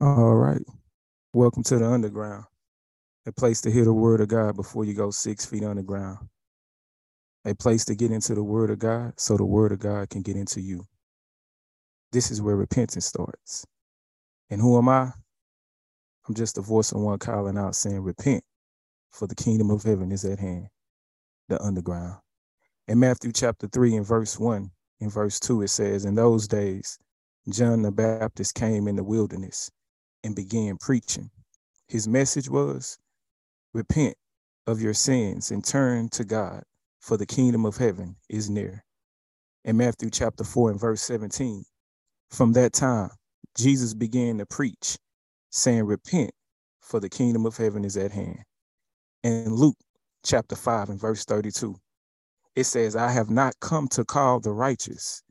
All right. Welcome to the underground, a place to hear the word of God before you go six feet underground, a place to get into the word of God so the word of God can get into you. This is where repentance starts. And who am I? I'm just a voice of one calling out saying, Repent, for the kingdom of heaven is at hand, the underground. In Matthew chapter 3 and verse 1 and verse 2, it says, In those days, John the Baptist came in the wilderness and began preaching. His message was repent of your sins and turn to God, for the kingdom of heaven is near. In Matthew chapter 4 and verse 17, from that time, Jesus began to preach, saying, Repent, for the kingdom of heaven is at hand. In Luke chapter 5 and verse 32, it says, I have not come to call the righteous,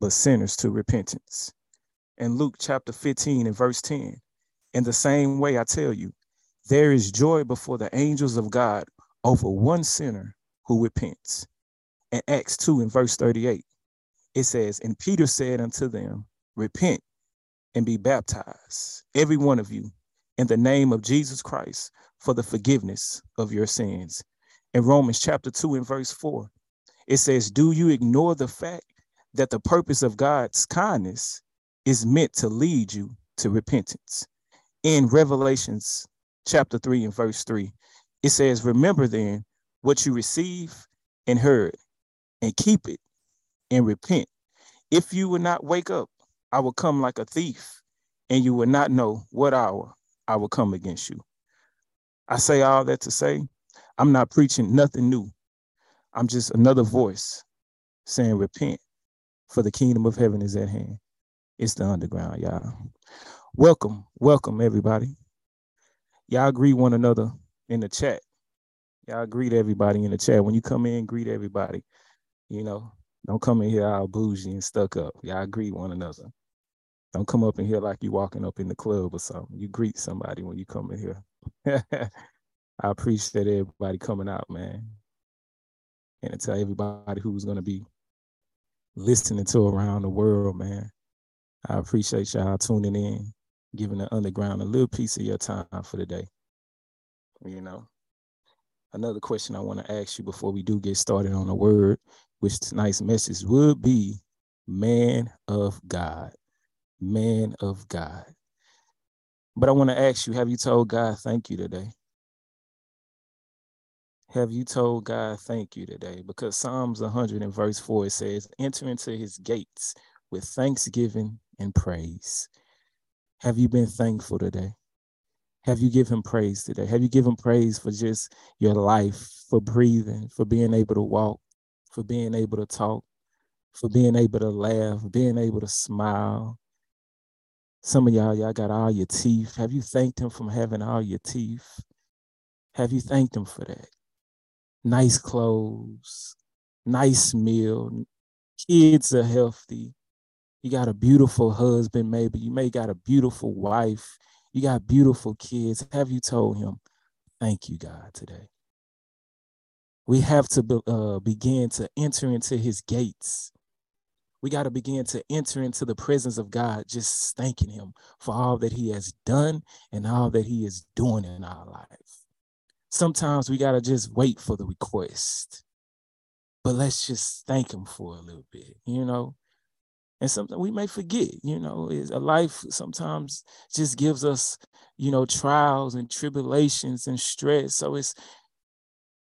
but sinners to repentance. In Luke chapter 15 and verse 10, in the same way, I tell you, there is joy before the angels of God over one sinner who repents. In Acts 2 and verse 38, it says, And Peter said unto them, Repent and be baptized, every one of you, in the name of Jesus Christ for the forgiveness of your sins. In Romans chapter 2 and verse 4, it says, Do you ignore the fact that the purpose of God's kindness is meant to lead you to repentance? In Revelations chapter 3 and verse 3. It says, Remember then what you receive and heard, and keep it and repent. If you will not wake up, I will come like a thief, and you will not know what hour I will come against you. I say all that to say, I'm not preaching nothing new. I'm just another voice saying, Repent, for the kingdom of heaven is at hand. It's the underground, y'all. Welcome, welcome everybody. Y'all greet one another in the chat. Y'all greet everybody in the chat. When you come in, greet everybody. You know, don't come in here all bougie and stuck up. Y'all greet one another. Don't come up in here like you walking up in the club or something. You greet somebody when you come in here. I appreciate everybody coming out, man. And to tell everybody who's gonna be listening to around the world, man. I appreciate y'all tuning in giving the underground a little piece of your time for the day. You know, another question I want to ask you before we do get started on the word, which tonight's message would be man of God, man of God. But I want to ask you, have you told God thank you today? Have you told God thank you today? Because Psalms 100 and verse 4 it says, enter into his gates with thanksgiving and praise. Have you been thankful today? Have you given praise today? Have you given praise for just your life, for breathing, for being able to walk, for being able to talk, for being able to laugh, being able to smile? Some of y'all, y'all got all your teeth. Have you thanked him from having all your teeth? Have you thanked him for that? Nice clothes, nice meal, kids are healthy, you got a beautiful husband, maybe. You may got a beautiful wife. You got beautiful kids. Have you told him, thank you, God, today? We have to be, uh, begin to enter into his gates. We got to begin to enter into the presence of God, just thanking him for all that he has done and all that he is doing in our life. Sometimes we got to just wait for the request, but let's just thank him for a little bit, you know? And something we may forget you know is a life sometimes just gives us you know trials and tribulations and stress. So it's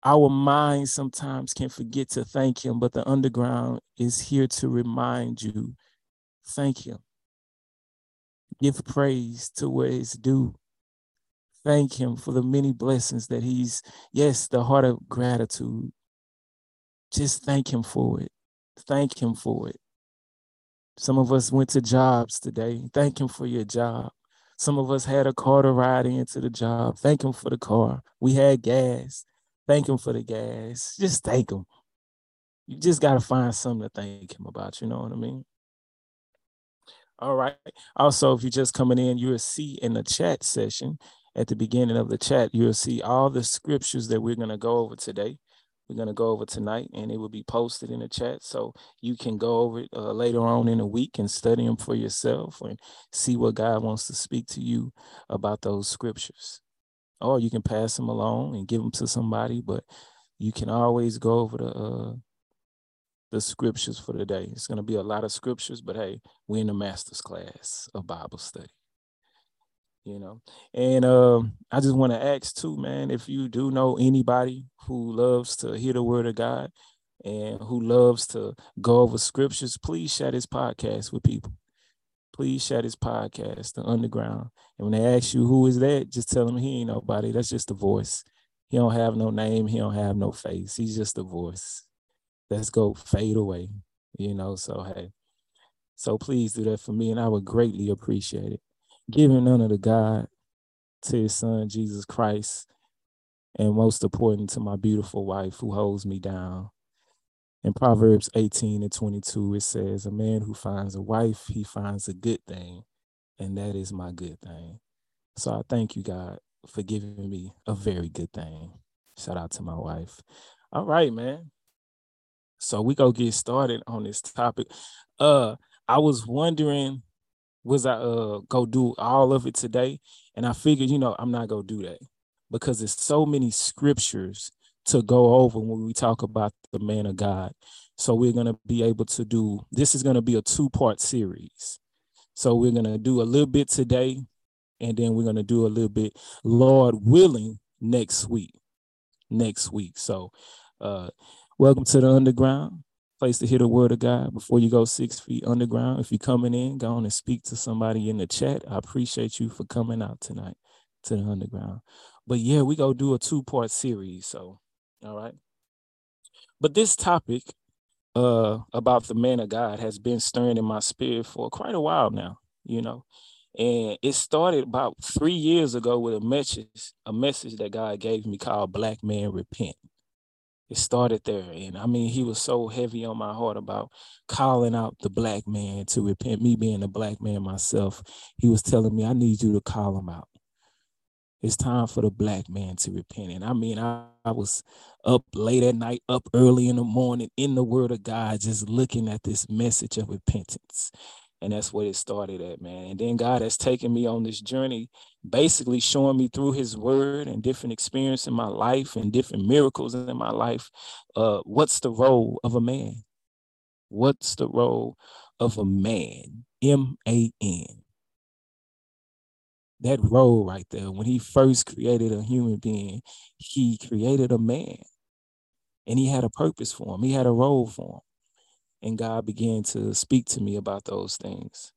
our minds sometimes can forget to thank him but the underground is here to remind you thank him. Give praise to where it's due. Thank him for the many blessings that he's yes the heart of gratitude. Just thank him for it. Thank him for it some of us went to jobs today. Thank him for your job. Some of us had a car to ride into the job. Thank him for the car. We had gas. Thank him for the gas. Just thank him. You just got to find something to thank him about. You know what I mean? All right. Also, if you're just coming in, you'll see in the chat session at the beginning of the chat, you'll see all the scriptures that we're going to go over today. We're going to go over tonight and it will be posted in the chat so you can go over it uh, later on in the week and study them for yourself and see what god wants to speak to you about those scriptures or you can pass them along and give them to somebody but you can always go over the uh, the scriptures for the day. It's going to be a lot of scriptures, but hey, we're in the master's class of Bible study you know. And um, I just want to ask too, man, if you do know anybody who loves to hear the word of God and who loves to go over scriptures, please share this podcast with people. Please share this podcast, The Underground. And when they ask you who is that, just tell them he ain't nobody. That's just a voice. He don't have no name. He don't have no face. He's just a voice. Let's go fade away. You know, so hey. So please do that for me, and I would greatly appreciate it giving of the God to his son, Jesus Christ, and most important to my beautiful wife who holds me down. In Proverbs 18 and 22, it says, A man who finds a wife, he finds a good thing, and that is my good thing. So I thank you, God, for giving me a very good thing. Shout out to my wife. All right, man. So we go get started on this topic. Uh, I was wondering was I uh go do all of it today? And I figured, you know, I'm not gonna do that because there's so many scriptures to go over when we talk about the man of God. So we're gonna be able to do this is gonna be a two-part series. So we're gonna do a little bit today, and then we're gonna do a little bit, Lord willing, next week. Next week. So uh welcome to the underground place to hear the word of God before you go six feet underground. If you're coming in, go on and speak to somebody in the chat. I appreciate you for coming out tonight to the underground. But yeah, we go do a two-part series. So, all right. But this topic uh about the man of God has been stirring in my spirit for quite a while now, you know. And it started about three years ago with a message, a message that God gave me called Black Man Repent it started there. And I mean, he was so heavy on my heart about calling out the black man to repent. Me being a black man myself, he was telling me, I need you to call him out. It's time for the black man to repent. And I mean, I, I was up late at night, up early in the morning in the word of God, just looking at this message of repentance. And that's what it started at, man. And then God has taken me on this journey, basically showing me through his word and different experience in my life and different miracles in my life. Uh, what's the role of a man? What's the role of a man? M-A-N. That role right there, when he first created a human being, he created a man. And he had a purpose for him. He had a role for him and God began to speak to me about those things.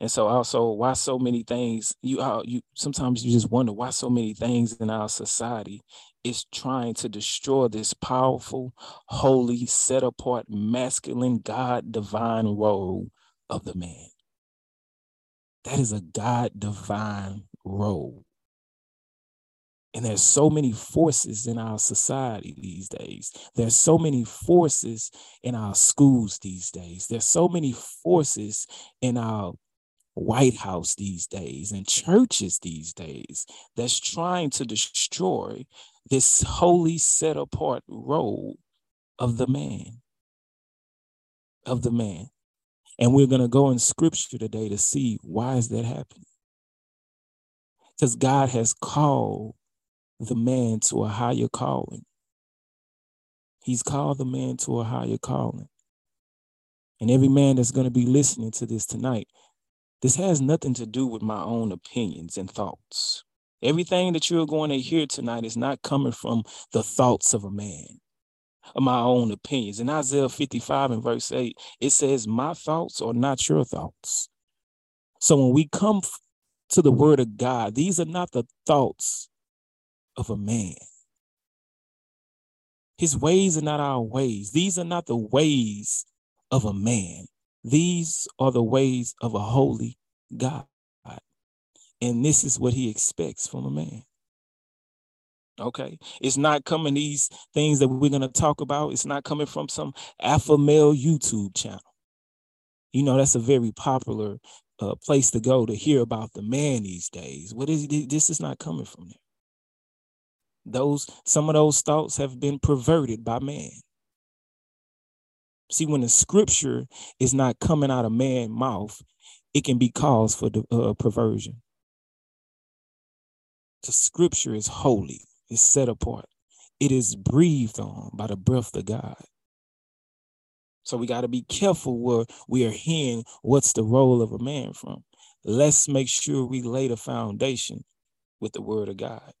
And so also why so many things you uh, you sometimes you just wonder why so many things in our society is trying to destroy this powerful, holy, set apart, masculine, God divine role of the man. That is a God divine role. And there's so many forces in our society these days. There's so many forces in our schools these days. There's so many forces in our White House these days and churches these days that's trying to destroy this holy set apart role of the man. Of the man. And we're going to go in scripture today to see why is that happening? Because God has called the man to a higher calling. He's called the man to a higher calling. And every man that's going to be listening to this tonight, this has nothing to do with my own opinions and thoughts. Everything that you're going to hear tonight is not coming from the thoughts of a man, of my own opinions. In Isaiah 55 and verse 8, it says, My thoughts are not your thoughts. So when we come to the word of God, these are not the thoughts of a man. His ways are not our ways. These are not the ways of a man. These are the ways of a holy God. And this is what he expects from a man. Okay. It's not coming these things that we're going to talk about. It's not coming from some alpha male YouTube channel. You know, that's a very popular uh, place to go to hear about the man these days. What is this is not coming from there. Those some of those thoughts have been perverted by man. See, when the scripture is not coming out of man's mouth, it can be cause for the uh, perversion. The scripture is holy, it's set apart, it is breathed on by the breath of God. So we got to be careful where we are hearing what's the role of a man from. Let's make sure we lay the foundation with the word of God.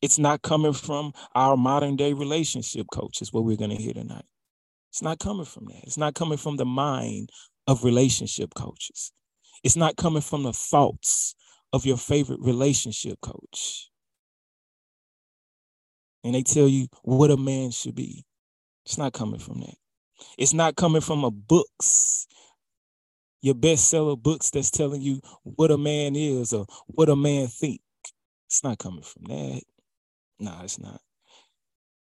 It's not coming from our modern day relationship coaches, what we're going to hear tonight. It's not coming from that. It's not coming from the mind of relationship coaches. It's not coming from the thoughts of your favorite relationship coach. And they tell you what a man should be. It's not coming from that. It's not coming from a books, your bestseller books that's telling you what a man is or what a man think. It's not coming from that. No, it's not.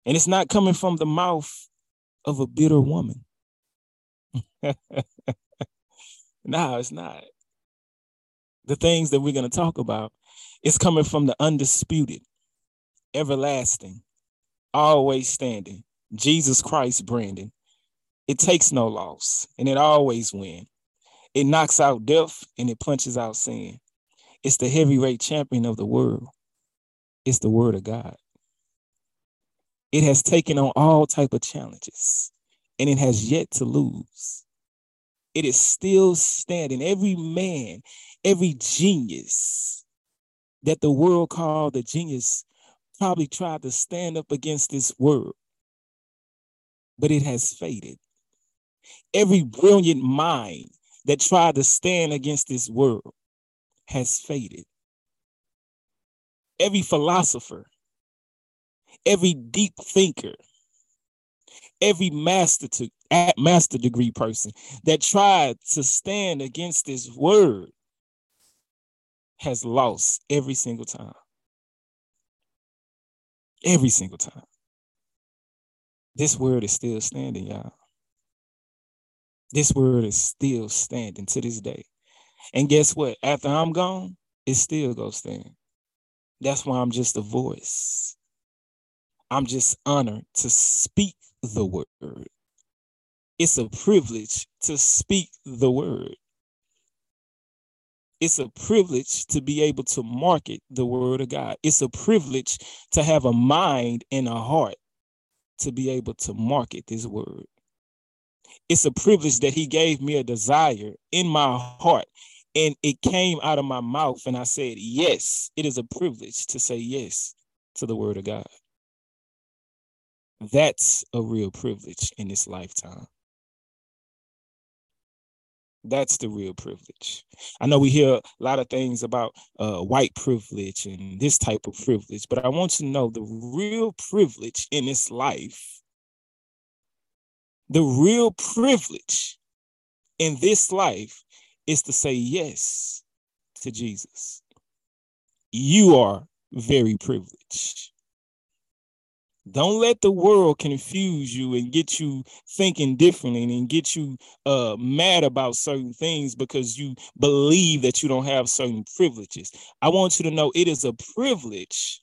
And it's not coming from the mouth of a bitter woman. no, it's not. The things that we're going to talk about, it's coming from the undisputed, everlasting, always standing, Jesus Christ, Brandon. It takes no loss and it always wins. It knocks out death and it punches out sin. It's the heavyweight champion of the world. It's the word of God. It has taken on all type of challenges and it has yet to lose. It is still standing. Every man, every genius that the world called the genius probably tried to stand up against this word, but it has faded. Every brilliant mind that tried to stand against this world has faded. Every philosopher every deep thinker, every master to master degree person that tried to stand against this word has lost every single time. Every single time. This word is still standing, y'all. This word is still standing to this day. And guess what? After I'm gone, it still goes stand. That's why I'm just a voice. I'm just honored to speak the word. It's a privilege to speak the word. It's a privilege to be able to market the word of God. It's a privilege to have a mind and a heart to be able to market this word. It's a privilege that he gave me a desire in my heart and it came out of my mouth and I said, yes, it is a privilege to say yes to the word of God. That's a real privilege in this lifetime. That's the real privilege. I know we hear a lot of things about uh, white privilege and this type of privilege, but I want you to know the real privilege in this life, the real privilege in this life is to say yes to Jesus. You are very privileged. Don't let the world confuse you and get you thinking differently and get you uh, mad about certain things because you believe that you don't have certain privileges. I want you to know it is a privilege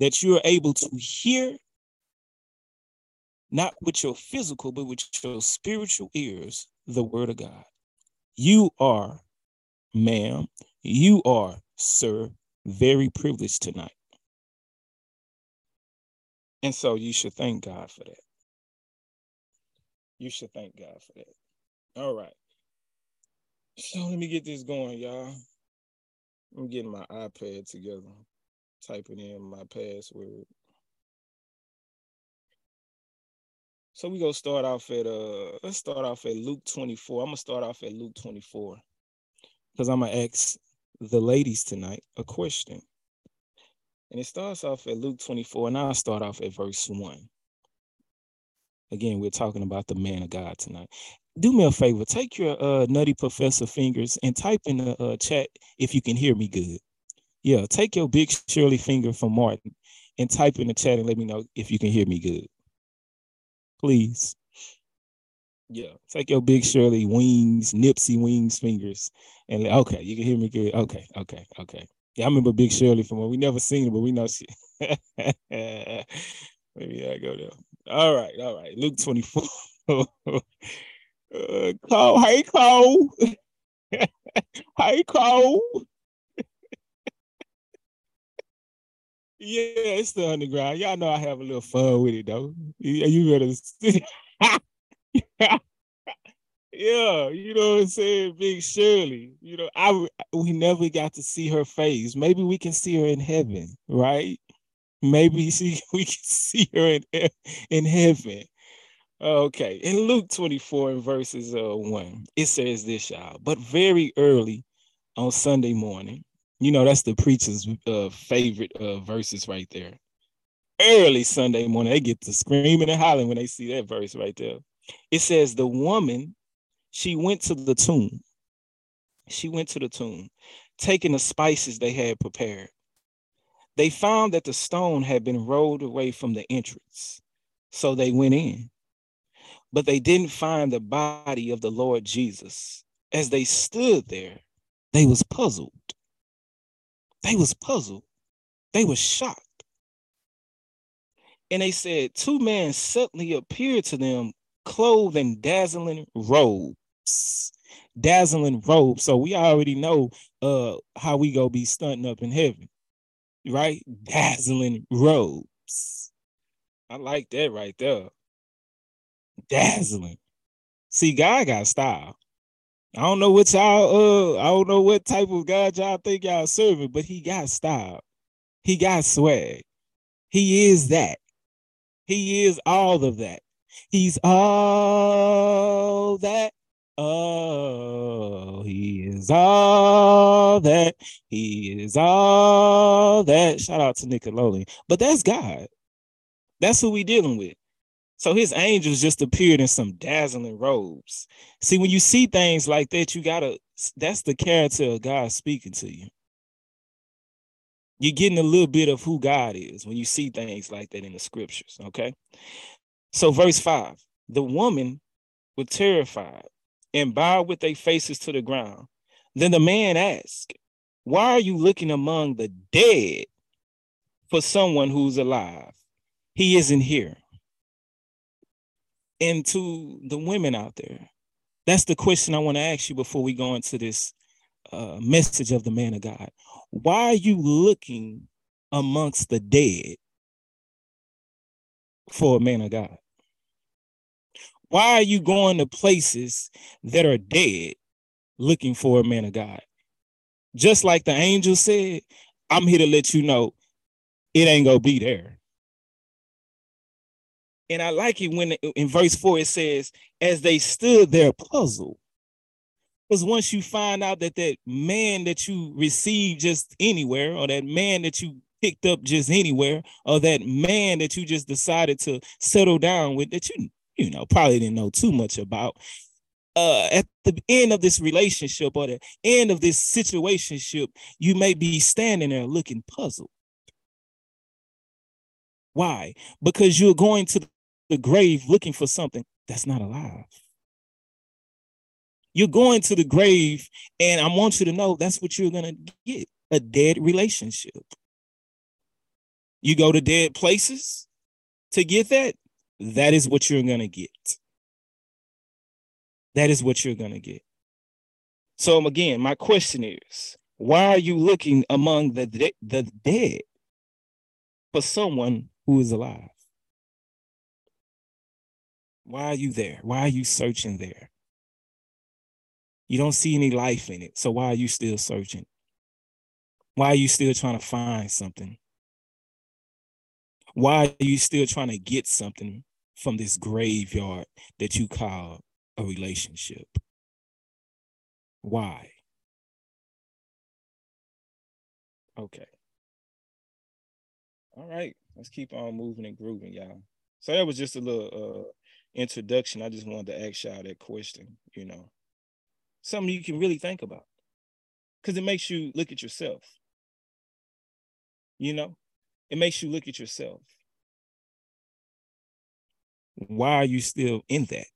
that you're able to hear, not with your physical, but with your spiritual ears, the word of God. You are, ma'am, you are, sir, very privileged tonight. And so you should thank God for that. You should thank God for that. All right. So let me get this going, y'all. I'm getting my iPad together, typing in my password. So we gonna start off at uh let's start off at Luke 24. I'm gonna start off at Luke 24 because I'm gonna ask the ladies tonight a question. And it starts off at Luke 24, and I'll start off at verse 1. Again, we're talking about the man of God tonight. Do me a favor, take your uh, nutty professor fingers and type in the uh, chat if you can hear me good. Yeah, take your big Shirley finger from Martin and type in the chat and let me know if you can hear me good. Please. Yeah, take your big Shirley wings, Nipsey wings fingers, and okay, you can hear me good. Okay, okay, okay. Yeah, I remember Big Shirley from when we never seen her, but we know she Maybe I go there. All right, all right. Luke 24. uh, Cole, hey Cole. hey Cole. Yeah, it's the underground. Y'all know I have a little fun with it though. You, you better. yeah, you know what I'm saying, Big Shirley. You know, I we never got to see her face. Maybe we can see her in heaven, right? Maybe see we can see her in in heaven. Okay, in Luke 24 and verses uh, 1, it says this, y'all. But very early on Sunday morning, you know, that's the preacher's uh, favorite uh, verses right there. Early Sunday morning, they get to screaming and hollering when they see that verse right there. It says, The woman, she went to the tomb. She went to the tomb, taking the spices they had prepared. They found that the stone had been rolled away from the entrance. So they went in. But they didn't find the body of the Lord Jesus. As they stood there, they was puzzled they was puzzled. They was shocked. And they said, two men suddenly appeared to them, clothed in dazzling robes. Dazzling robes. So we already know uh how we go be stunting up in heaven, right? Dazzling robes. I like that right there. Dazzling. See, God got style. I don't know what y'all uh I don't know what type of God y'all think y'all serving, but he got style. He got swag. He is that. He is all of that. He's all that. Oh, he is all that. He is all that. Shout out to Nickelodeon. But that's God. That's who we dealing with. So his angels just appeared in some dazzling robes. See, when you see things like that, you gotta, that's the character of God speaking to you. You're getting a little bit of who God is when you see things like that in the scriptures. Okay. So, verse five the woman was terrified and bowed with their faces to the ground. Then the man asked, Why are you looking among the dead for someone who's alive? He isn't here and to the women out there. That's the question I want to ask you before we go into this uh, message of the man of God. Why are you looking amongst the dead for a man of God? Why are you going to places that are dead looking for a man of God? Just like the angel said, I'm here to let you know it ain't gonna be there. And I like it when in verse four it says, as they stood there puzzled. Because once you find out that that man that you received just anywhere, or that man that you picked up just anywhere, or that man that you just decided to settle down with, that you you know probably didn't know too much about, uh, at the end of this relationship or the end of this situationship, you may be standing there looking puzzled. Why? Because you're going to the grave looking for something that's not alive. You're going to the grave, and I want you to know that's what you're going to get a dead relationship. You go to dead places to get that, that is what you're going to get. That is what you're going to get. So, again, my question is why are you looking among the, de- the dead for someone who is alive? Why are you there? Why are you searching there? You don't see any life in it. So why are you still searching? Why are you still trying to find something? Why are you still trying to get something from this graveyard that you call a relationship? Why? Okay. All right. Let's keep on moving and grooving, y'all. So that was just a little uh introduction, I just wanted to ask y'all that question, you know, something you can really think about because it makes you look at yourself. You know, it makes you look at yourself. Why are you still in that?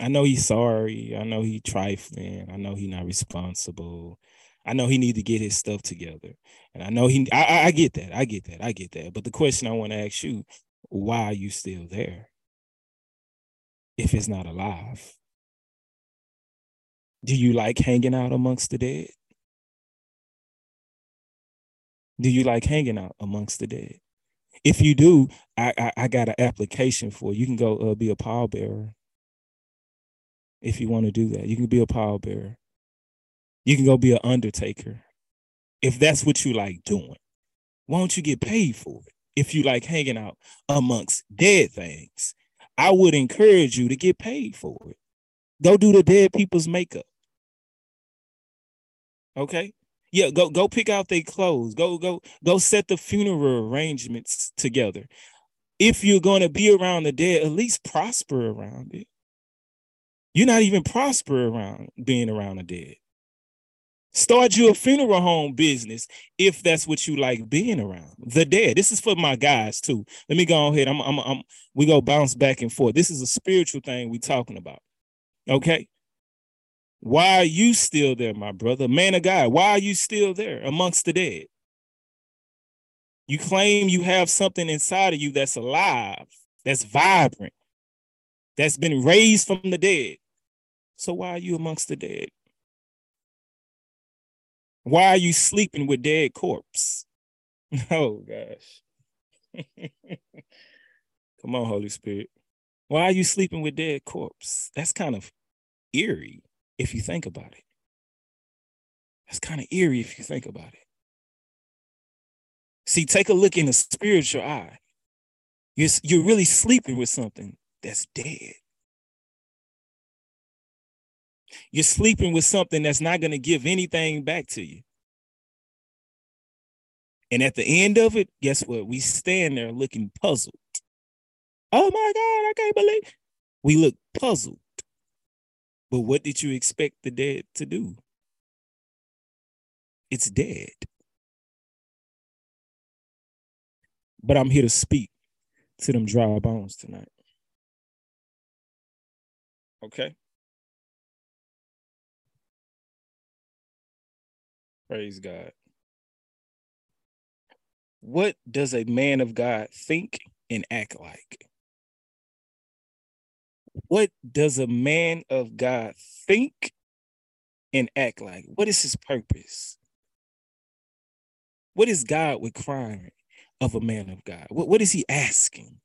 I know he's sorry. I know he trifling. I know he's not responsible. I know he need to get his stuff together. And I know he I, I get that. I get that. I get that. But the question I want to ask you, why are you still there? If it's not alive. Do you like hanging out amongst the dead? Do you like hanging out amongst the dead? If you do, I I, I got an application for you. You can go uh, be a pallbearer. If you want to do that, you can be a pallbearer. You can go be an undertaker. If that's what you like doing, why don't you get paid for it? If you like hanging out amongst dead things, I would encourage you to get paid for it. Go do the dead people's makeup. Okay. Yeah, go go pick out their clothes. Go go go set the funeral arrangements together. If you're going to be around the dead, at least prosper around it. You're not even prosper around being around the dead. Start you a funeral home business if that's what you like being around. The dead. This is for my guys too. Let me go ahead. I'm, I'm, I'm we go bounce back and forth. This is a spiritual thing we talking about. Okay. Why are you still there, my brother? Man of God, why are you still there amongst the dead? You claim you have something inside of you that's alive, that's vibrant, that's been raised from the dead. So why are you amongst the dead? Why are you sleeping with dead corpse? Oh gosh. Come on, Holy Spirit. Why are you sleeping with dead corpse? That's kind of eerie if you think about it. That's kind of eerie if you think about it. See, take a look in the spiritual eye. You're, you're really sleeping with something that's dead. You're sleeping with something that's not going to give anything back to you. And at the end of it, guess what? We stand there looking puzzled. Oh my God, I can't believe. We look puzzled. But what did you expect the dead to do? It's dead. But I'm here to speak to them dry bones tonight. Okay? Praise God. What does a man of God think and act like? what does a man of God think and act like? What is his purpose? What is God requiring of a man of God? What, what is he asking?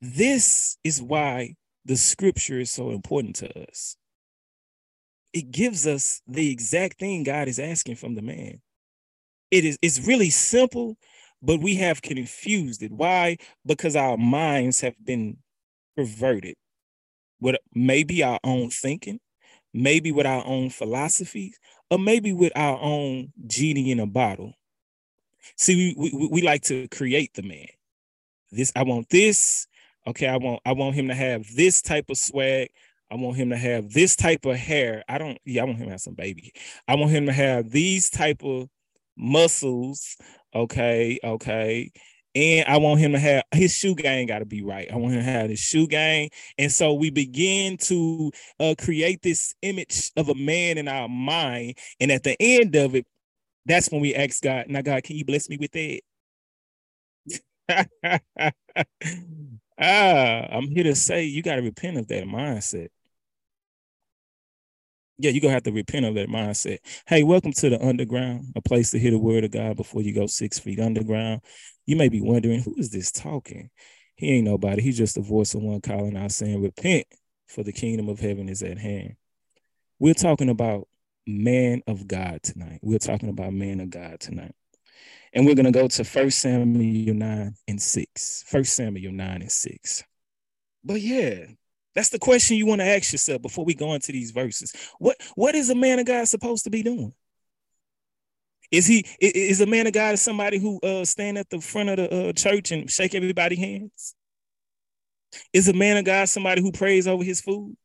This is why the scripture is so important to us. It gives us the exact thing God is asking from the man. It is it's really simple, but we have confused it. Why? Because our minds have been perverted with maybe our own thinking, maybe with our own philosophies, or maybe with our own genie in a bottle. See, we, we, we like to create the man. This I want this. Okay, I want I want him to have this type of swag. I want him to have this type of hair. I don't. Yeah, I want him to have some baby. I want him to have these type of muscles. Okay, okay and I want him to have his shoe game got to be right. I want him to have his shoe game, and so we begin to uh, create this image of a man in our mind, and at the end of it, that's when we ask God, "Now, God, can you bless me with that?" ah, I'm here to say you got to repent of that mindset. Yeah, you're gonna have to repent of that mindset. Hey, welcome to the underground, a place to hear the word of God before you go six feet underground. You may be wondering, who is this talking? He ain't nobody. He's just the voice of one calling out saying, Repent, for the kingdom of heaven is at hand. We're talking about man of God tonight. We're talking about man of God tonight. And we're to go to First Samuel 9 and 6. First Samuel 9 and 6. But yeah, that's the question you want to ask yourself before we go into these verses. What what is a man of God supposed to be doing? Is he is a man of God somebody who uh stand at the front of the uh, church and shake everybody hands? Is a man of God somebody who prays over his food?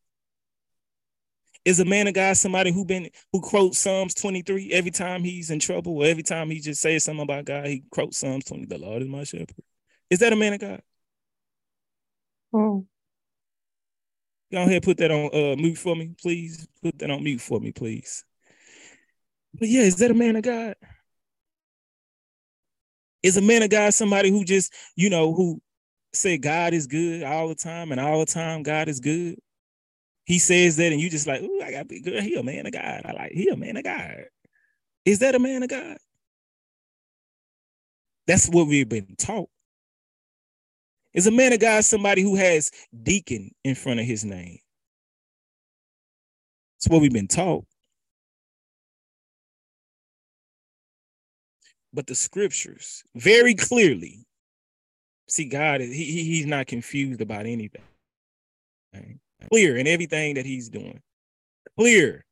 Is a man of God somebody who been who quotes Psalms 23 every time he's in trouble or every time he just says something about God, he quotes Psalms 20, the Lord is my shepherd. Is that a man of God? Oh. Go ahead, put that on uh, mute for me, please. Put that on mute for me, please. But yeah, is that a man of God? Is a man of God somebody who just, you know, who say God is good all the time and all the time God is good? He says that and you just like, oh, I gotta be good. He a man of God. I like he a man of God. Is that a man of God? That's what we've been taught. Is a man of God somebody who has deacon in front of his name? That's what we've been taught. But the scriptures very clearly see God, he, he's not confused about anything. Clear in everything that he's doing. Clear.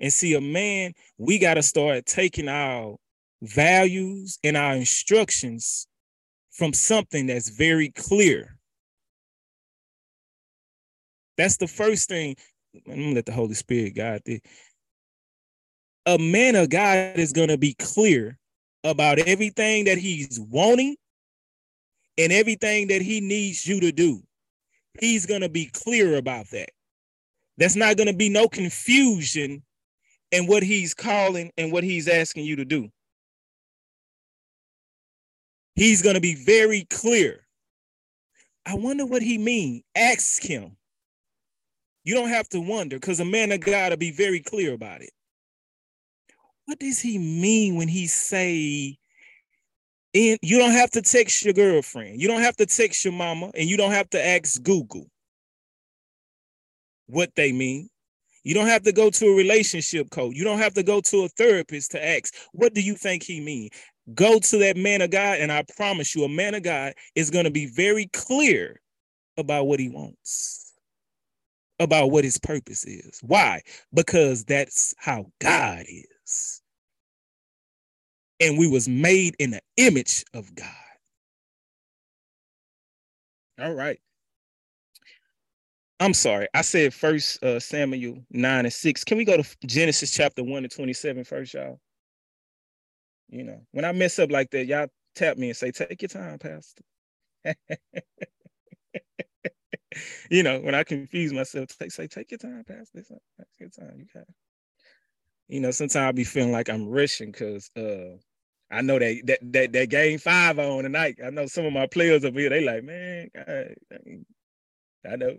And see, a man, we got to start taking our values and our instructions from something that's very clear. That's the first thing. I'm gonna let the Holy Spirit guide it. A man of God is gonna be clear about everything that he's wanting and everything that he needs you to do. He's gonna be clear about that. That's not gonna be no confusion in what he's calling and what he's asking you to do he's going to be very clear. I wonder what he mean. Ask him. You don't have to wonder because a man of God will be very clear about it. What does he mean when he say, you don't have to text your girlfriend, you don't have to text your mama, and you don't have to ask Google what they mean. You don't have to go to a relationship coach. You don't have to go to a therapist to ask, what do you think he mean? Go to that man of God, and I promise you, a man of God is going to be very clear about what he wants, about what his purpose is. Why? Because that's how God is. And we was made in the image of God. All right. I'm sorry. I said first uh, Samuel 9 and 6. Can we go to Genesis chapter 1 and 27 first, y'all? You know, when I mess up like that, y'all tap me and say, take your time, Pastor. you know, when I confuse myself, take say, take your time, Pastor. Take your time. You got you know, sometimes I'll be feeling like I'm rushing because uh I know that that that that game five on tonight. I know some of my players up here, they like, man, I, I know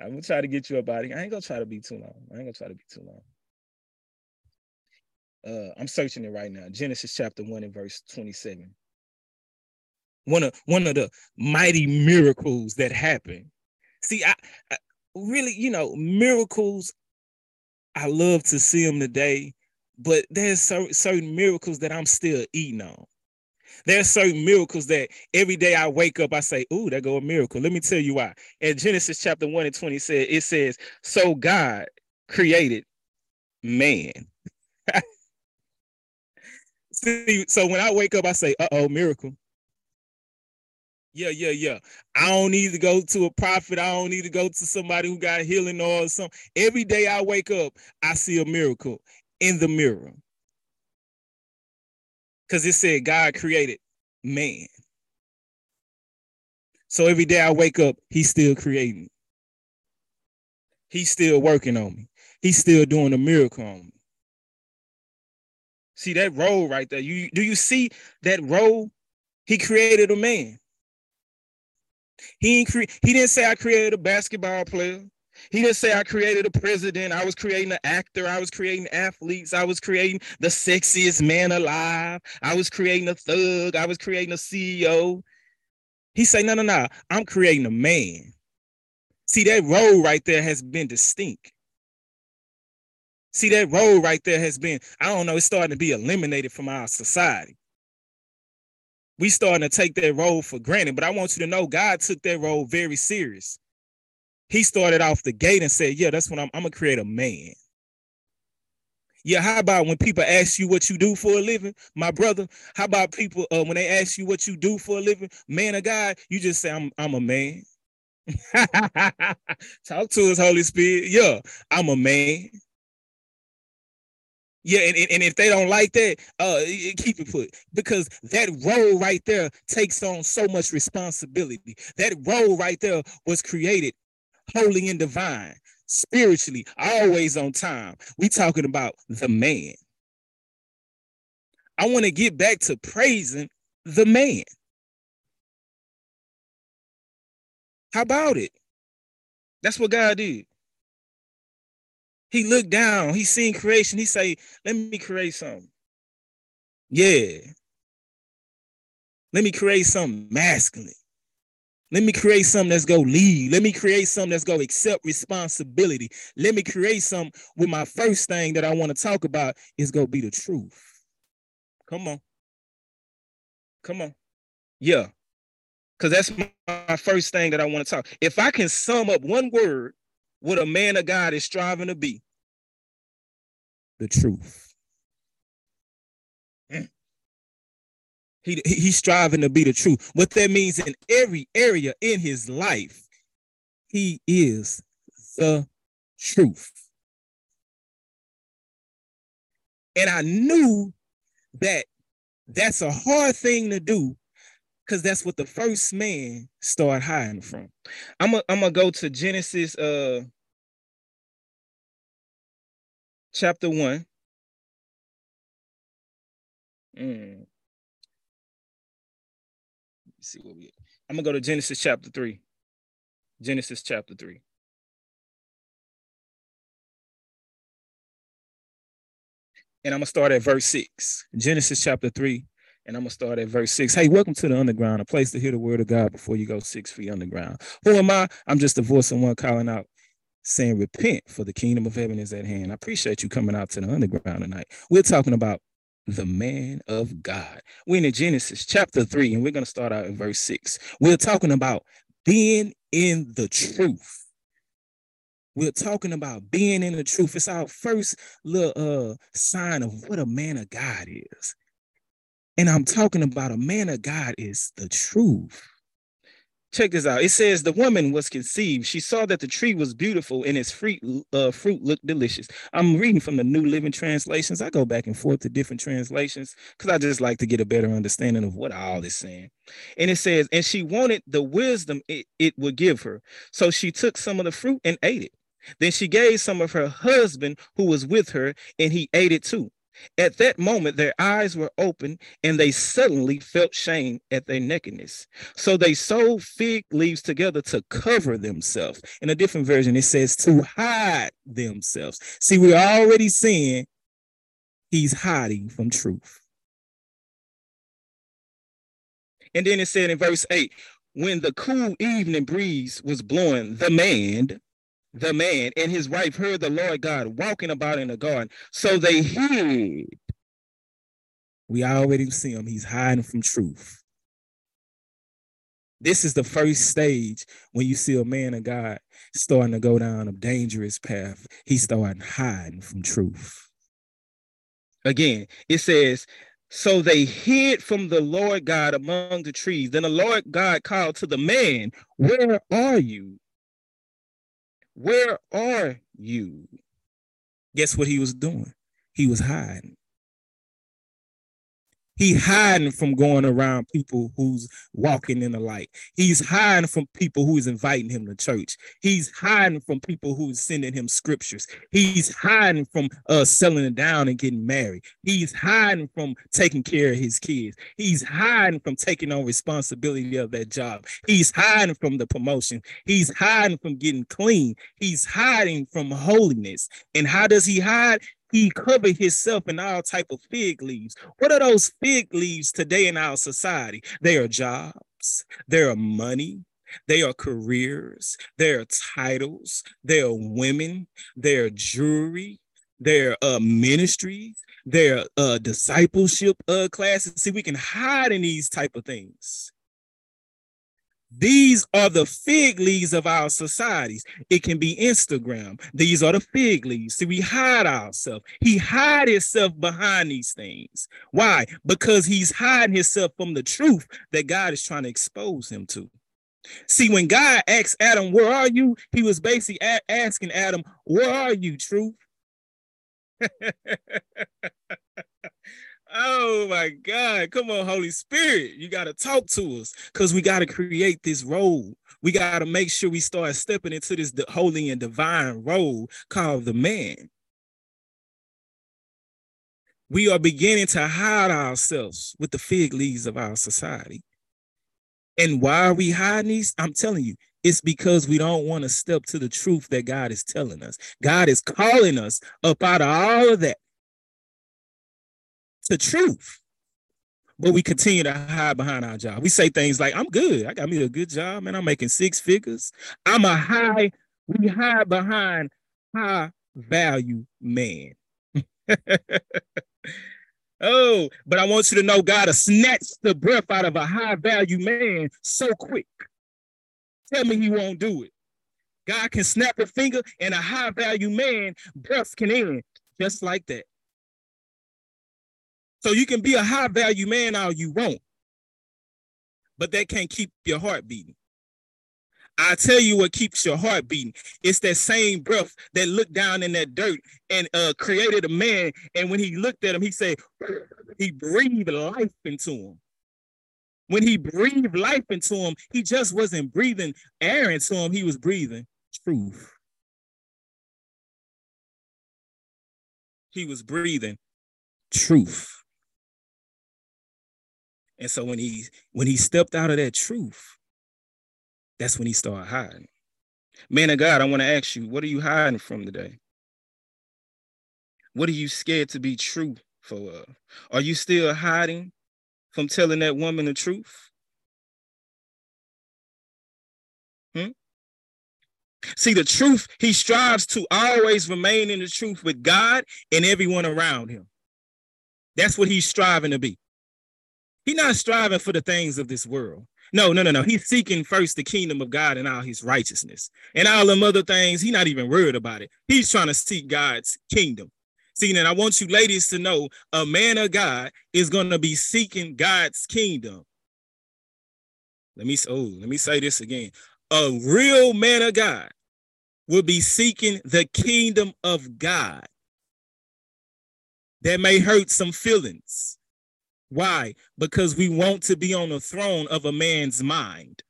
I'm gonna try to get you about it. I ain't gonna try to be too long. I ain't gonna try to be too long. Uh, I'm searching it right now. Genesis chapter one and verse 27. One of one of the mighty miracles that happened. See, I, I really, you know, miracles. I love to see them today, but there's certain miracles that I'm still eating on. There's certain miracles that every day I wake up, I say, Ooh, there go a miracle. Let me tell you why. In Genesis chapter 1 and 20 said, it says, So God created man. See, so when I wake up, I say, uh-oh, miracle. Yeah, yeah, yeah. I don't need to go to a prophet. I don't need to go to somebody who got healing or something. Every day I wake up, I see a miracle in the mirror because it said God created man. So every day I wake up, he's still creating. He's still working on me. He's still doing a miracle on me. See that role right there. You do you see that role? He created a man. He cre- he didn't say I created a basketball player. He didn't say I created a president. I was creating an actor. I was creating athletes. I was creating the sexiest man alive. I was creating a thug. I was creating a CEO. He said, no, no, no. I'm creating a man. See, that role right there has been distinct. See, that role right there has been, I don't know, it's starting to be eliminated from our society. We starting to take that role for granted, but I want you to know God took that role very serious he started off the gate and said, Yeah, that's when I'm, I'm gonna create a man. Yeah, how about when people ask you what you do for a living, my brother? How about people uh, when they ask you what you do for a living, man of God, you just say, I'm I'm a man. Talk to us, Holy Spirit. Yeah, I'm a man. Yeah, and, and if they don't like that, uh, keep it put because that role right there takes on so much responsibility. That role right there was created holy and divine, spiritually, always on time. We talking about the man. I want to get back to praising the man. How about it? That's what God did. He looked down, he seen creation, he say, let me create something. Yeah. Let me create something masculine. Let me create something that's go lead. Let me create something that's go accept responsibility. Let me create something with my first thing that I want to talk about is go be the truth. Come on. Come on. Yeah. Because that's my first thing that I want to talk. If I can sum up one word what a man of God is striving to be, the truth. Mm. He, he's striving to be the truth. What that means in every area in his life, he is the truth. And I knew that that's a hard thing to do because that's what the first man started hiding from. I'm gonna I'm gonna go to Genesis uh chapter one. Mm see what we. I'm gonna go to Genesis chapter three. Genesis chapter three. And I'm gonna start at verse six. Genesis chapter three, and I'm gonna start at verse six. Hey, welcome to the underground, a place to hear the word of God before you go six feet underground. Who am I? I'm just a voice of one calling out, saying, Repent, for the kingdom of heaven is at hand. I appreciate you coming out to the underground tonight. We're talking about the man of God. We're in Genesis chapter 3, and we're going to start out at verse 6. We're talking about being in the truth. We're talking about being in the truth. It's our first little uh, sign of what a man of God is. And I'm talking about a man of God is the truth. Check this out. It says the woman was conceived. She saw that the tree was beautiful and its fruit, uh, fruit looked delicious. I'm reading from the New Living Translations. I go back and forth to different translations because I just like to get a better understanding of what all is saying. And it says, and she wanted the wisdom it, it would give her. So she took some of the fruit and ate it. Then she gave some of her husband who was with her, and he ate it too. At that moment, their eyes were open and they suddenly felt shame at their nakedness. So they sewed fig leaves together to cover themselves. In a different version, it says to hide themselves. See, we're already seeing he's hiding from truth. And then it said in verse 8 when the cool evening breeze was blowing, the man the man and his wife heard the Lord God walking about in the garden. So they hid. We already see him. He's hiding from truth. This is the first stage when you see a man of God starting to go down a dangerous path. He's starting hiding from truth. Again, it says, so they hid from the Lord God among the trees. Then the Lord God called to the man, Where are you? Where are you? Guess what he was doing? He was hiding. He hiding from going around people who's walking in the light. He's hiding from people who's inviting him to church. He's hiding from people who's sending him scriptures. He's hiding from uh selling it down and getting married. He's hiding from taking care of his kids. He's hiding from taking on responsibility of that job. He's hiding from the promotion. He's hiding from getting clean. He's hiding from holiness. And how does he hide? He covered himself in all type of fig leaves. What are those fig leaves today in our society? They are jobs, they are money, they are careers, they are titles, they are women, they are jewelry, their uh, ministries, their uh, discipleship uh, classes. See, we can hide in these type of things. These are the fig leaves of our societies. It can be Instagram. These are the fig leaves. See, we hide ourselves. He hide himself behind these things. Why? Because he's hiding himself from the truth that God is trying to expose him to. See, when God asked Adam, Where are you? He was basically asking Adam, Where are you, truth? Oh my God. Come on, Holy Spirit. You got to talk to us because we got to create this role. We got to make sure we start stepping into this holy and divine role called the man. we are beginning to hide ourselves with the fig leaves of our society. And why are we hiding these? I'm telling you, it's because we don't want to step to the truth that God is telling us. God is calling us up out of all of that to truth. But we continue to hide behind our job. We say things like, I'm good. I got me a good job, man. I'm making six figures. I'm a high, we hide behind high value man. oh, but I want you to know God has snatched the breath out of a high value man so quick. Tell me he won't do it. God can snap a finger and a high value man breath can end just like that. So you can be a high value man all you want, but that can't keep your heart beating. I tell you what keeps your heart beating. It's that same breath that looked down in that dirt and uh, created a man. And when he looked at him, he said, he breathed life into him. When he breathed life into him, he just wasn't breathing air into him, he was breathing truth. He was breathing truth. And so when he when he stepped out of that truth, that's when he started hiding. Man of God, I want to ask you, what are you hiding from today? What are you scared to be true for? Are you still hiding from telling that woman the truth? Hmm? See, the truth, he strives to always remain in the truth with God and everyone around him. That's what he's striving to be. He's not striving for the things of this world. No, no, no, no. He's seeking first the kingdom of God and all his righteousness. And all them other things, he's not even worried about it. He's trying to seek God's kingdom. See, and I want you ladies to know a man of God is going to be seeking God's kingdom. Let me oh, let me say this again. A real man of God will be seeking the kingdom of God. That may hurt some feelings. Why? Because we want to be on the throne of a man's mind.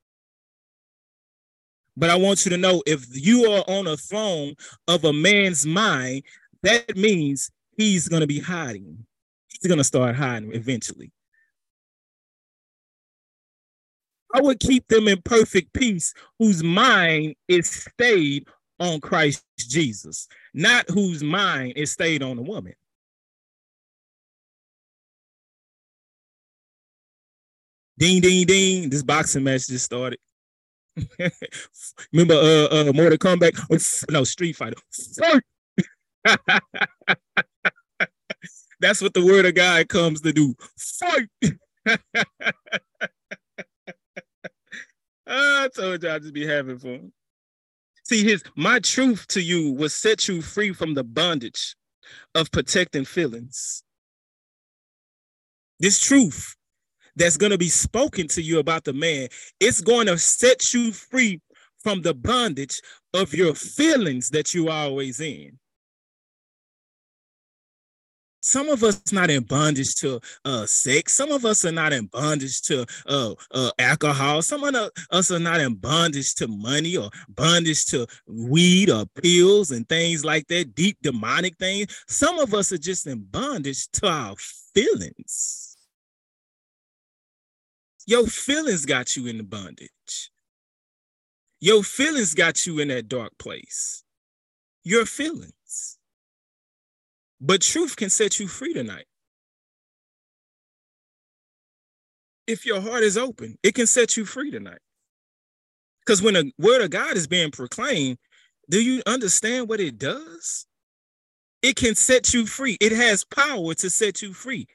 But I want you to know if you are on a throne of a man's mind, that means he's going to be hiding. He's going to start hiding eventually. I would keep them in perfect peace whose mind is stayed on Christ Jesus, not whose mind is stayed on a woman. Ding, ding, ding. This boxing match just started. Remember uh uh Mortal Kombat? No, Street Fighter. That's what the word of God comes to do. Fight. I told you I'd just be having fun. See, his my truth to you will set you free from the bondage of protecting feelings. This truth that's going to be spoken to you about the man. It's going to set you free from the bondage of your feelings that you always in. Some of us not in bondage to uh, sex. Some of us are not in bondage to uh, uh, alcohol. Some of us are not in bondage to money or bondage to weed or pills and things like that, deep demonic things. Some of us are just in bondage to our feelings. Your feelings got you in the bondage. Your feelings got you in that dark place. Your feelings. But truth can set you free tonight. If your heart is open, it can set you free tonight. Because when the word of God is being proclaimed, do you understand what it does? It can set you free. It has power to set you free.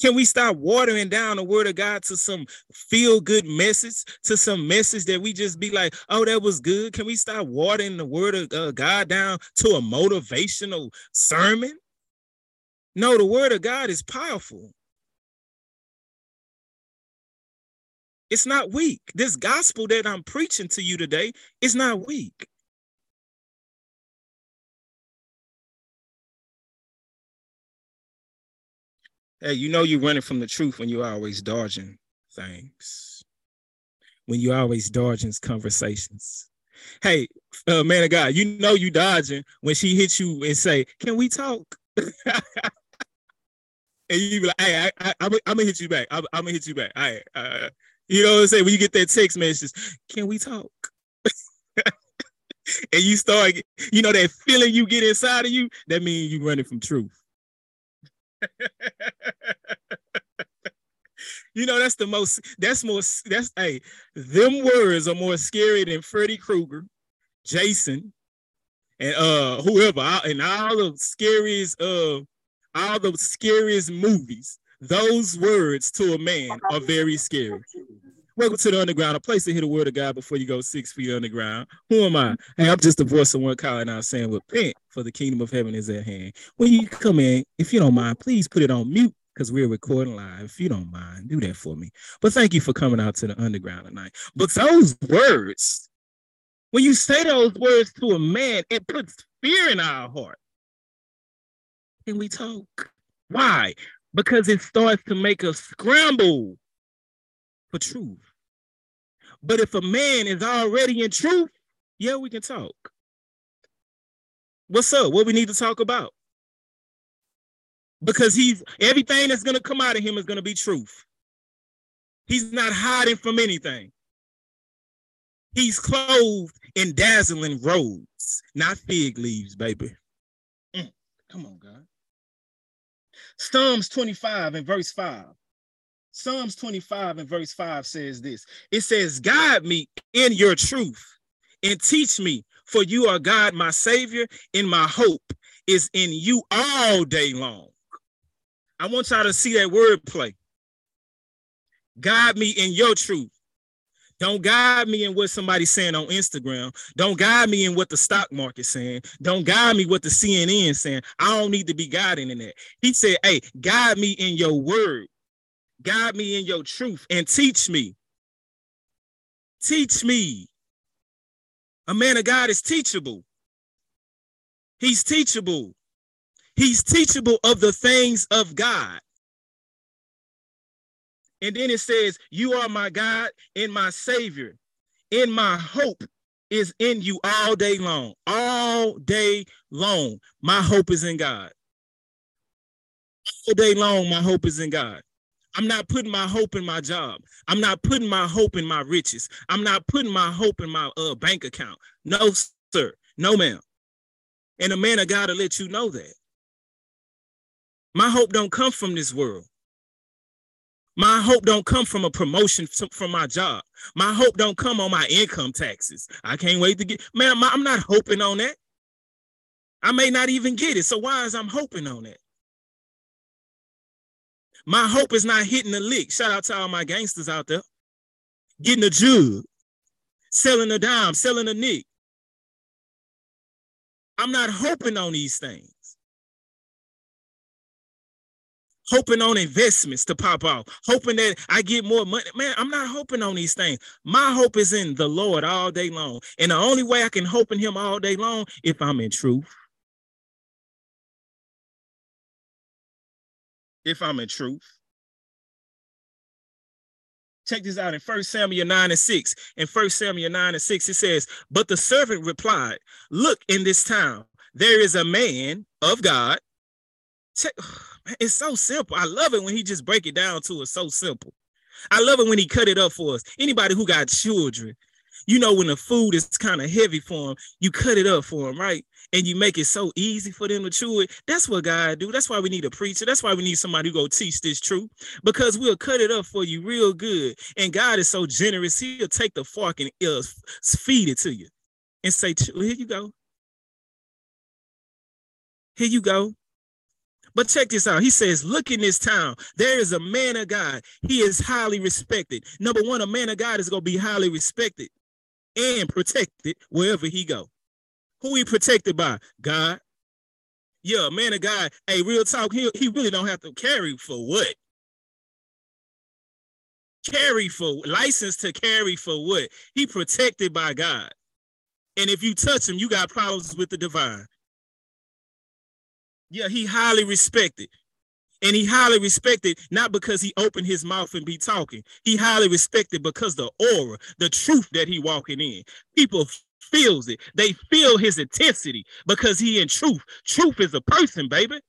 Can we stop watering down the word of God to some feel good message, to some message that we just be like, oh, that was good? Can we stop watering the word of uh, God down to a motivational sermon? No, the word of God is powerful. It's not weak. This gospel that I'm preaching to you today is not weak. Hey, you know you're running from the truth when you're always dodging things. When you're always dodging conversations. Hey, uh, man of God, you know you dodging when she hits you and say, "Can we talk?" and you be like, "Hey, I, I, am gonna hit you back. I'm, I'm, gonna hit you back." All right, uh, you know what I'm saying? When you get that text message, can we talk? and you start, you know, that feeling you get inside of you, that means you running from truth. you know, that's the most, that's more, that's, hey, them words are more scary than Freddy Krueger, Jason, and uh whoever, and all the scariest, uh, all the scariest movies. Those words to a man are very scary. Welcome to the underground, a place to hear the word of God before you go six feet underground. Who am I? Hey, I'm just the voice of one calling out saying, Repent, for the kingdom of heaven is at hand. When you come in, if you don't mind, please put it on mute because we're recording live. If you don't mind, do that for me. But thank you for coming out to the underground tonight. But those words, when you say those words to a man, it puts fear in our heart. Can we talk? Why? Because it starts to make us scramble for truth. But if a man is already in truth, yeah, we can talk. What's up? What we need to talk about? Because he's everything that's gonna come out of him is gonna be truth. He's not hiding from anything. He's clothed in dazzling robes, not fig leaves, baby. Mm, come on, God. Psalms 25 and verse 5. Psalms 25 and verse 5 says this it says, Guide me in your truth and teach me, for you are God, my Savior, and my hope is in you all day long. I want y'all to see that word play. Guide me in your truth. Don't guide me in what somebody's saying on Instagram. Don't guide me in what the stock market's saying. Don't guide me what the CNN saying. I don't need to be guided in that. He said, Hey, guide me in your word. Guide me in your truth and teach me. Teach me. A man of God is teachable. He's teachable. He's teachable of the things of God. And then it says, You are my God and my Savior, and my hope is in you all day long. All day long, my hope is in God. All day long, my hope is in God. I'm not putting my hope in my job. I'm not putting my hope in my riches. I'm not putting my hope in my uh, bank account. No, sir. No, ma'am. And a man of God to let you know that. My hope don't come from this world. My hope don't come from a promotion from my job. My hope don't come on my income taxes. I can't wait to get, man, I'm not hoping on that. I may not even get it. So why is I'm hoping on that? My hope is not hitting the lick. Shout out to all my gangsters out there. Getting a jug, selling a dime, selling a nick. I'm not hoping on these things. Hoping on investments to pop off, hoping that I get more money. Man, I'm not hoping on these things. My hope is in the Lord all day long. And the only way I can hope in Him all day long if I'm in truth. If I'm in truth. Check this out in 1 Samuel 9 and 6. In 1 Samuel 9 and 6, it says, But the servant replied, Look in this town, there is a man of God. It's so simple. I love it when he just break it down to us so simple. I love it when he cut it up for us. Anybody who got children, you know, when the food is kind of heavy for them, you cut it up for them, right? And you make it so easy for them to chew it. That's what God do. That's why we need a preacher. That's why we need somebody who go teach this truth because we'll cut it up for you real good. And God is so generous, He'll take the fork and uh, he'll feed it to you and say, "Here you go. Here you go." But check this out. He says, Look in this town. There is a man of God. He is highly respected. Number one, a man of God is going to be highly respected and protected wherever he go. Who he protected by? God. Yeah, man of God. Hey, real talk, he, he really don't have to carry for what? Carry for license to carry for what? He protected by God. And if you touch him, you got problems with the divine. Yeah, he highly respected. And he highly respected not because he opened his mouth and be talking. He highly respected because the aura, the truth that he walking in. People feels it. They feel his intensity because he in truth. Truth is a person, baby.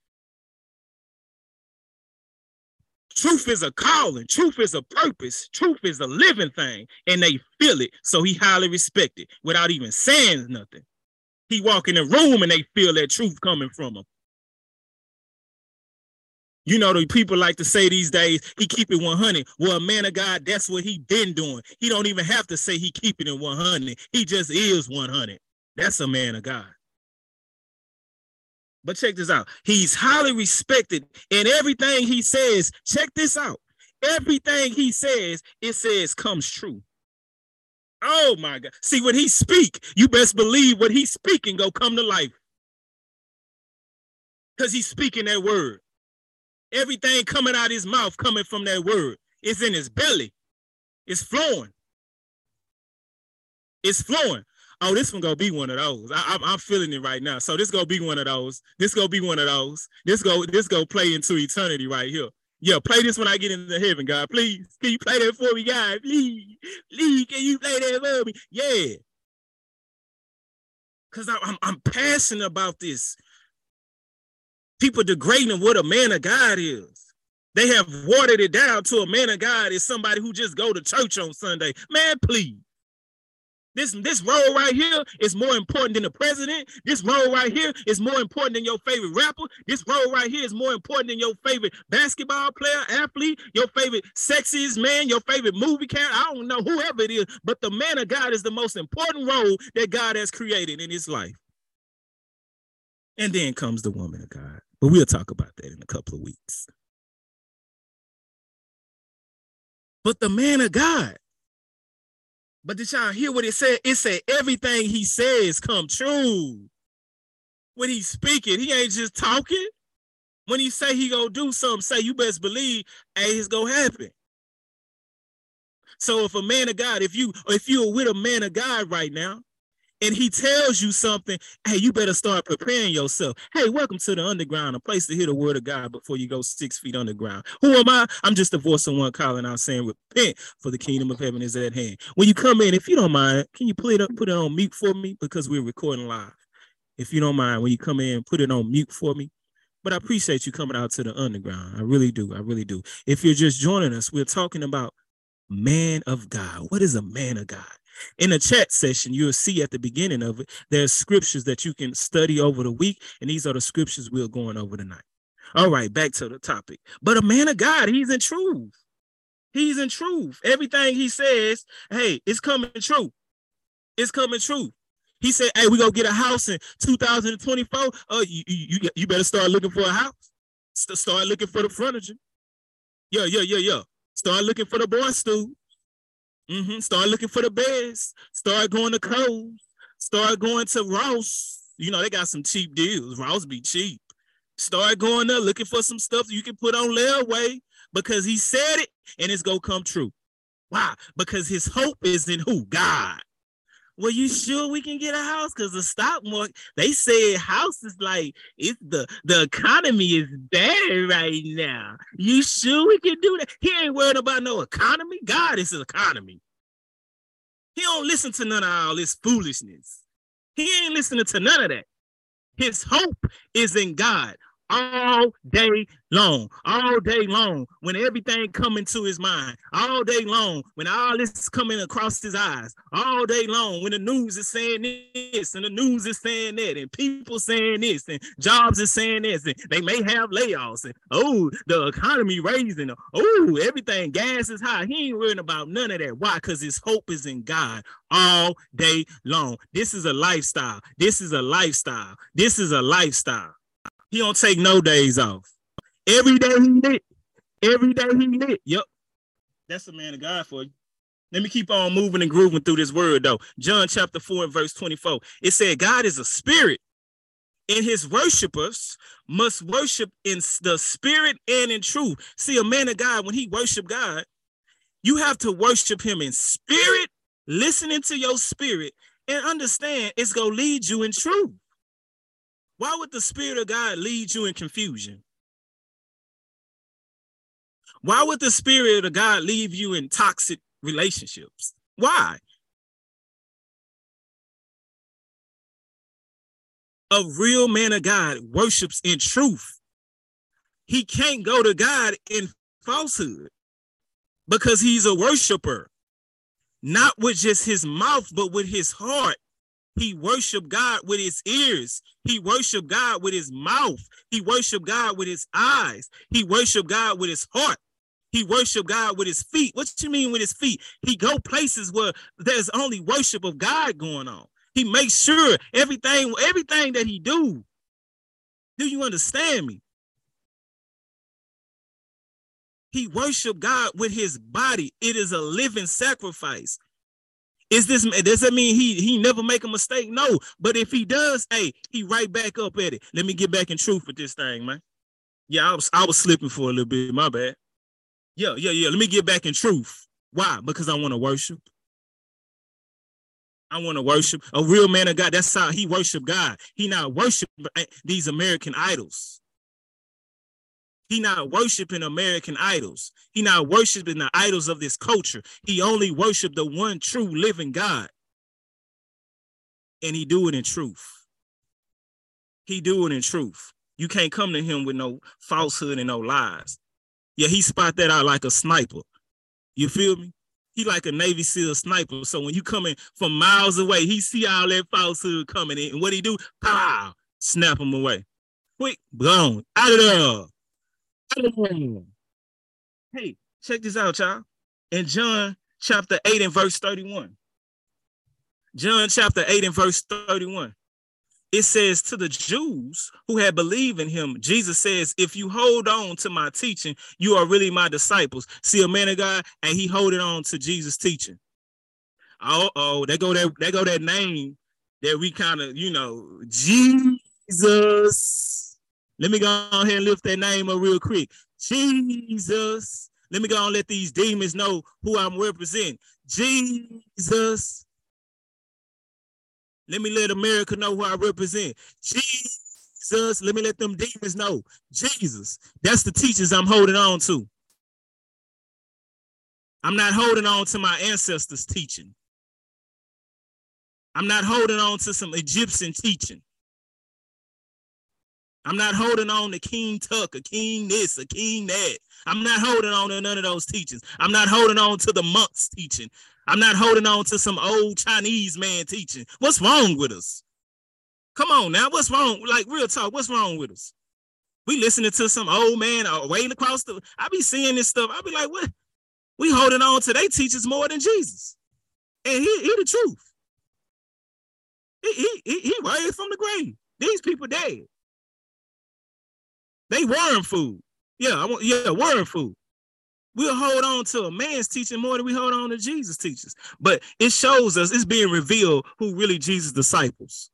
Truth is a calling. Truth is a purpose. Truth is a living thing. And they feel it. So he highly respected without even saying nothing. He walk in the room and they feel that truth coming from him. You know, the people like to say these days, he keep it 100. Well, a man of God, that's what he been doing. He don't even have to say he keeping it 100. He just is 100. That's a man of God. But check this out. He's highly respected in everything he says. Check this out. Everything he says, it says comes true. Oh my God. See, when he speak, you best believe what he's speaking go come to life. Because he's speaking that word. Everything coming out his mouth coming from that word. It's in his belly. It's flowing. It's flowing oh, this one gonna be one of those. I, am feeling it right now. So this gonna be one of those. This gonna be one of those. This go this go play into eternity right here. Yeah, play this when I get into heaven, God. Please, can you play that for me, God? Please, please, can you play that for me? Yeah, because I'm I'm passionate about this. People degrading what a man of God is. They have watered it down to a man of God is somebody who just go to church on Sunday. Man, please. This, this role right here is more important than the president. This role right here is more important than your favorite rapper. This role right here is more important than your favorite basketball player, athlete, your favorite sexiest man, your favorite movie character. I don't know whoever it is, but the man of God is the most important role that God has created in his life. And then comes the woman of God. But we'll talk about that in a couple of weeks. But the man of God but did y'all hear what it said? It said everything he says come true. When he's speaking, he ain't just talking. When he say he gonna do something, say you best believe, hey, it's gonna happen. So if a man of God, if you if you're with a man of God right now, and he tells you something, hey, you better start preparing yourself. Hey, welcome to the underground, a place to hear the word of God before you go six feet underground. Who am I? I'm just a voice of one calling out saying, repent, for the kingdom of heaven is at hand. When you come in, if you don't mind, can you put it up, put it on mute for me? Because we're recording live. If you don't mind, when you come in, put it on mute for me. But I appreciate you coming out to the underground. I really do. I really do. If you're just joining us, we're talking about man of God. What is a man of God? In the chat session, you'll see at the beginning of it, there's scriptures that you can study over the week, and these are the scriptures we're going over tonight. All right, back to the topic. But a man of God, he's in truth. He's in truth. Everything he says, hey, it's coming true. It's coming true. He said, hey, we're gonna get a house in 2024. Oh, you, you, you better start looking for a house. Start looking for the furniture. Yeah, yeah, yeah, yeah. Start looking for the bar stool. Mm-hmm. Start looking for the best. Start going to Kohl's. Start going to Ross. You know, they got some cheap deals. Ross be cheap. Start going there looking for some stuff you can put on layaway because he said it and it's gonna come true. Why? Because his hope is in who? God. Well, you sure we can get a house? Because the stock market, they say house is like it's the the economy is bad right now. You sure we can do that? He ain't worried about no economy. God is his economy. He don't listen to none of all this foolishness. He ain't listening to none of that. His hope is in God all day long, all day long, when everything come into his mind, all day long, when all this is coming across his eyes, all day long, when the news is saying this and the news is saying that, and people saying this, and jobs is saying this, and they may have layoffs, and oh, the economy raising, oh, everything, gas is high. He ain't worrying about none of that. Why? Because his hope is in God all day long. This is a lifestyle. This is a lifestyle. This is a lifestyle. He don't take no days off. Every day he lit. Every day he lit. Yep. That's a man of God for you. Let me keep on moving and grooving through this word though. John chapter 4 and verse 24. It said, God is a spirit, and his worshipers must worship in the spirit and in truth. See, a man of God, when he worship God, you have to worship him in spirit, listening to your spirit, and understand it's gonna lead you in truth. Why would the Spirit of God lead you in confusion? Why would the Spirit of God leave you in toxic relationships? Why? A real man of God worships in truth. He can't go to God in falsehood because he's a worshiper, not with just his mouth, but with his heart. He worshiped God with his ears. He worshiped God with his mouth. He worshiped God with his eyes. He worshiped God with his heart. He worshiped God with his feet. What you mean with his feet? He go places where there's only worship of God going on. He makes sure everything, everything that he do. Do you understand me? He worshiped God with his body. It is a living sacrifice. Is this does that mean he he never make a mistake? No, but if he does, hey, he right back up at it. Let me get back in truth with this thing, man. Yeah, I was I was slipping for a little bit. My bad. Yeah, yeah, yeah. Let me get back in truth. Why? Because I want to worship. I want to worship a real man of God. That's how he worship God. He not worship eh, these American idols. He not worshiping American idols. He not worshiping the idols of this culture. He only worship the one true living God. And he do it in truth. He do it in truth. You can't come to him with no falsehood and no lies. Yeah, he spot that out like a sniper. You feel me? He like a Navy SEAL sniper. So when you coming from miles away, he see all that falsehood coming in. And what he do? Pow! Snap him away. Quick, gone. Out of there. Hey, check this out, y'all. In John chapter 8 and verse 31. John chapter 8 and verse 31. It says to the Jews who had believed in him, Jesus says, if you hold on to my teaching, you are really my disciples. See a man of God, and he holding on to Jesus' teaching. Oh, oh, they go that they go that name that we kind of, you know, Jesus. Let me go ahead and lift that name up real quick. Jesus. Let me go and let these demons know who I'm representing. Jesus. Let me let America know who I represent. Jesus. Let me let them demons know. Jesus. That's the teachers I'm holding on to. I'm not holding on to my ancestors' teaching. I'm not holding on to some Egyptian teaching. I'm not holding on to King Tut, a King this, a King that. I'm not holding on to none of those teachings. I'm not holding on to the monks teaching. I'm not holding on to some old Chinese man teaching. What's wrong with us? Come on now, what's wrong? Like real talk, what's wrong with us? We listening to some old man way across the. I be seeing this stuff. I be like, what? We holding on to their teachers more than Jesus, and he, he the truth. He, he, he, he raised from the grave. These people dead. They worm food. Yeah, I want yeah, worm food. We'll hold on to a man's teaching more than we hold on to Jesus' teachings. But it shows us it's being revealed who really Jesus' disciples.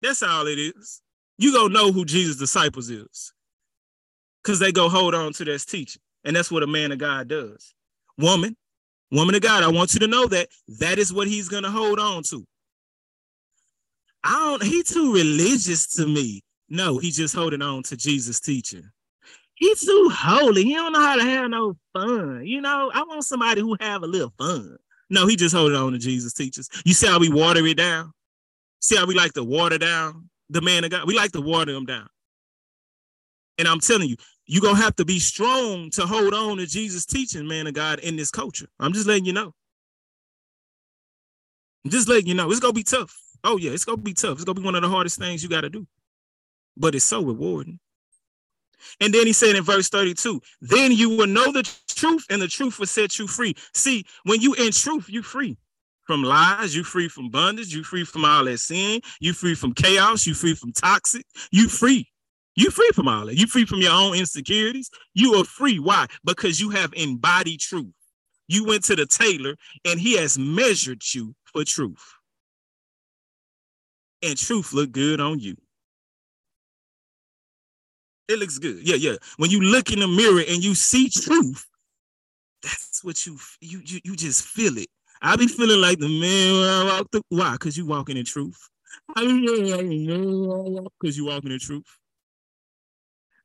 That's all it is. You go know who Jesus' disciples is. Because they go hold on to this teaching. And that's what a man of God does. Woman, woman of God, I want you to know that that is what he's gonna hold on to. I don't, he too religious to me. No, he's just holding on to Jesus' teaching. He's too holy. He don't know how to have no fun. You know, I want somebody who have a little fun. No, he just holding on to Jesus' teachings. You see how we water it down? See how we like to water down the man of God? We like to water him down. And I'm telling you, you're gonna have to be strong to hold on to Jesus' teaching, man of God, in this culture. I'm just letting you know. I'm just letting you know. It's gonna be tough. Oh, yeah, it's gonna be tough. It's gonna be one of the hardest things you gotta do but it's so rewarding. And then he said in verse 32, then you will know the truth, and the truth will set you free. See, when you in truth, you free from lies, you free from bondage, you free from all that sin, you free from chaos, you free from toxic, you free. You free from all that. You free from your own insecurities. You are free. Why? Because you have embodied truth. You went to the tailor and he has measured you for truth. And truth look good on you. It looks good. Yeah, yeah. When you look in the mirror and you see truth, that's what you you you, you just feel it. I be feeling like the man when I walk through. Why? Because you walking in truth. Because you walking in truth.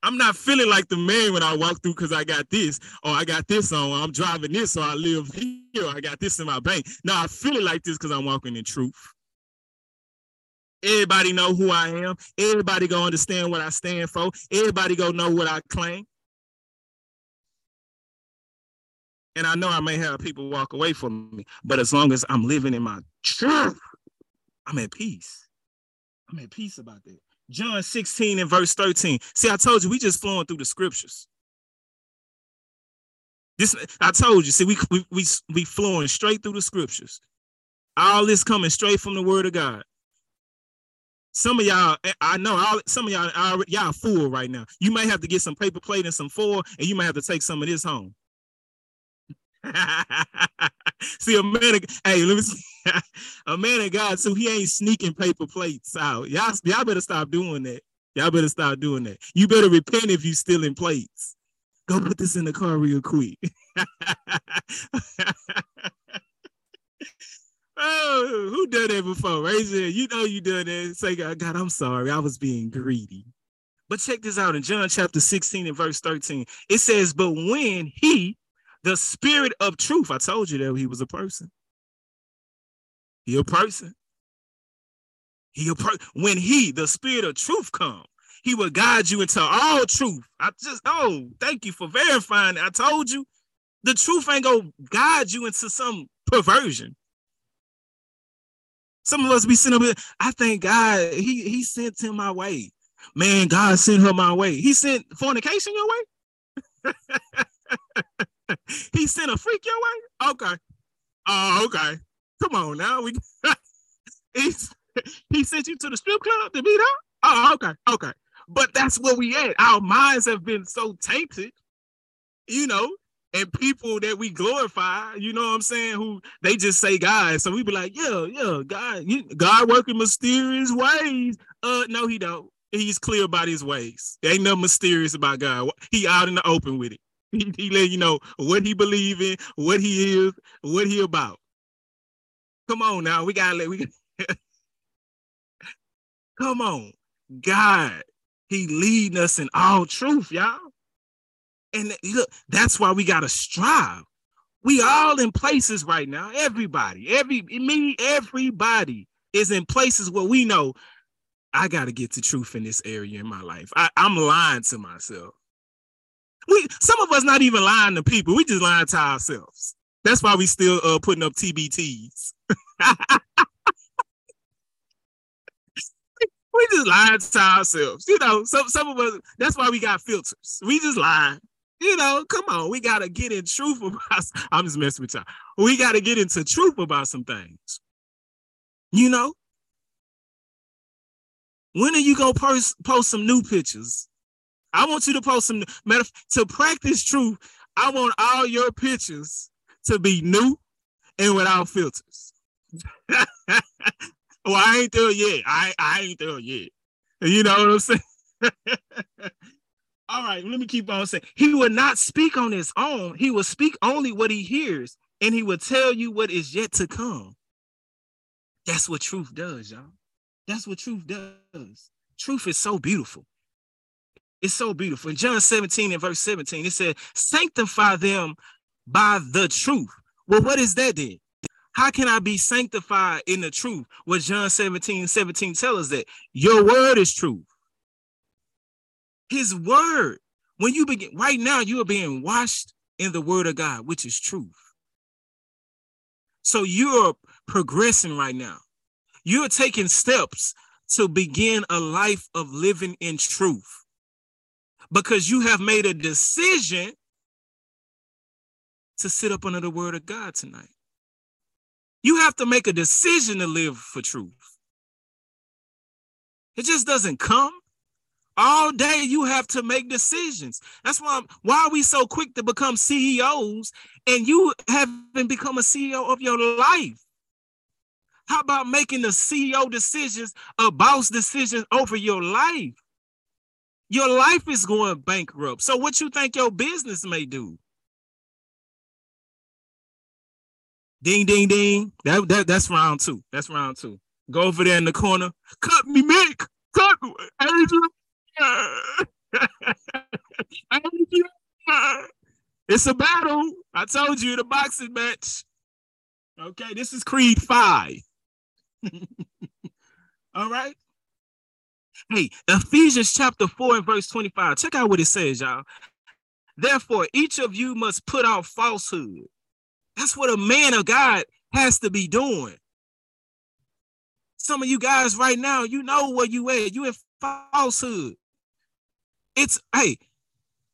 I'm not feeling like the man when I walk through because I got this or I got this on. I'm driving this or I live here. I got this in my bank. Now I feel it like this because I'm walking in truth. Everybody know who I am. Everybody gonna understand what I stand for. Everybody gonna know what I claim. And I know I may have people walk away from me, but as long as I'm living in my truth, I'm at peace. I'm at peace about that. John 16 and verse 13. See, I told you we just flowing through the scriptures. This I told you. See, we we we we flowing straight through the scriptures. All this coming straight from the word of God. Some of y'all, eh, I know, all, some of y'all, already, y'all full right now. You might have to get some paper plate and some foil, and you might have to take some of this home. see, a man, of, hey, let me see. a man of God, so he ain't sneaking paper plates out. Y'all, y'all better stop doing that. Y'all better stop doing that. You better repent if you stealing plates. Go put this in the car real quick. oh, who done that before? Raise it. You know you done that. Say, God, I'm sorry. I was being greedy. But check this out in John chapter 16 and verse 13. It says, But when he, the spirit of truth, I told you that he was a person. He a person. He a per- when he, the spirit of truth, come, he will guide you into all truth. I just, oh, thank you for verifying. I told you the truth ain't gonna guide you into some perversion. Some of us be sitting up here, I thank God he, he sent him my way. Man, God sent her my way. He sent fornication your way? he sent a freak your way? Okay. Oh, okay. Come on now. We He's, he sent you to the strip club to meet her. Oh, okay, okay. But that's where we at. Our minds have been so tainted, you know, and people that we glorify, you know what I'm saying, who they just say God. So we be like, yeah, yeah, God, God working mysterious ways. Uh, no, he don't. He's clear about his ways. There ain't nothing mysterious about God. He out in the open with it. He, he let you know what he believe in, what he is, what he about. Come on now, we gotta let we. Come on, God he leading us in all truth, y'all. And look, that's why we gotta strive. We all in places right now. Everybody, every me, everybody is in places where we know I gotta get to truth in this area in my life. I, I'm lying to myself. We some of us not even lying to people. We just lying to ourselves. That's why we still uh, putting up TBTs. we just lying to ourselves. You know, some some of us, that's why we got filters. We just lie. You know, come on, we gotta get in truth about I'm just messing with y'all. We gotta get into truth about some things. You know? When are you gonna post post some new pictures? I want you to post some matter to practice truth. I want all your pictures to be new and without filters. Well, I ain't there yet. I I ain't there yet. You know what I'm saying? All right, let me keep on saying. He will not speak on his own. He will speak only what he hears, and he will tell you what is yet to come. That's what truth does, y'all. That's what truth does. Truth is so beautiful. It's so beautiful. In John 17 and verse 17, it said, Sanctify them by the truth. Well, what is that then? How can I be sanctified in the truth? What John 17, 17 tell us that your word is truth. His word. When you begin right now, you are being washed in the word of God, which is truth. So you're progressing right now. You're taking steps to begin a life of living in truth because you have made a decision to sit up under the word of God tonight. You have to make a decision to live for truth. It just doesn't come. All day you have to make decisions. That's why why are we so quick to become CEOs and you haven't become a CEO of your life? How about making the CEO decisions, a boss decisions over your life? Your life is going bankrupt. So what you think your business may do? Ding, ding, ding. That, that that's round two. That's round two. Go over there in the corner. Cut me, Mick. Cut me. It's a battle. I told you the boxing match. Okay, this is Creed 5. All right. Hey, Ephesians chapter 4 and verse 25. Check out what it says, y'all. Therefore, each of you must put out falsehood. That's what a man of God has to be doing. Some of you guys right now, you know where you at. You in falsehood. It's hey,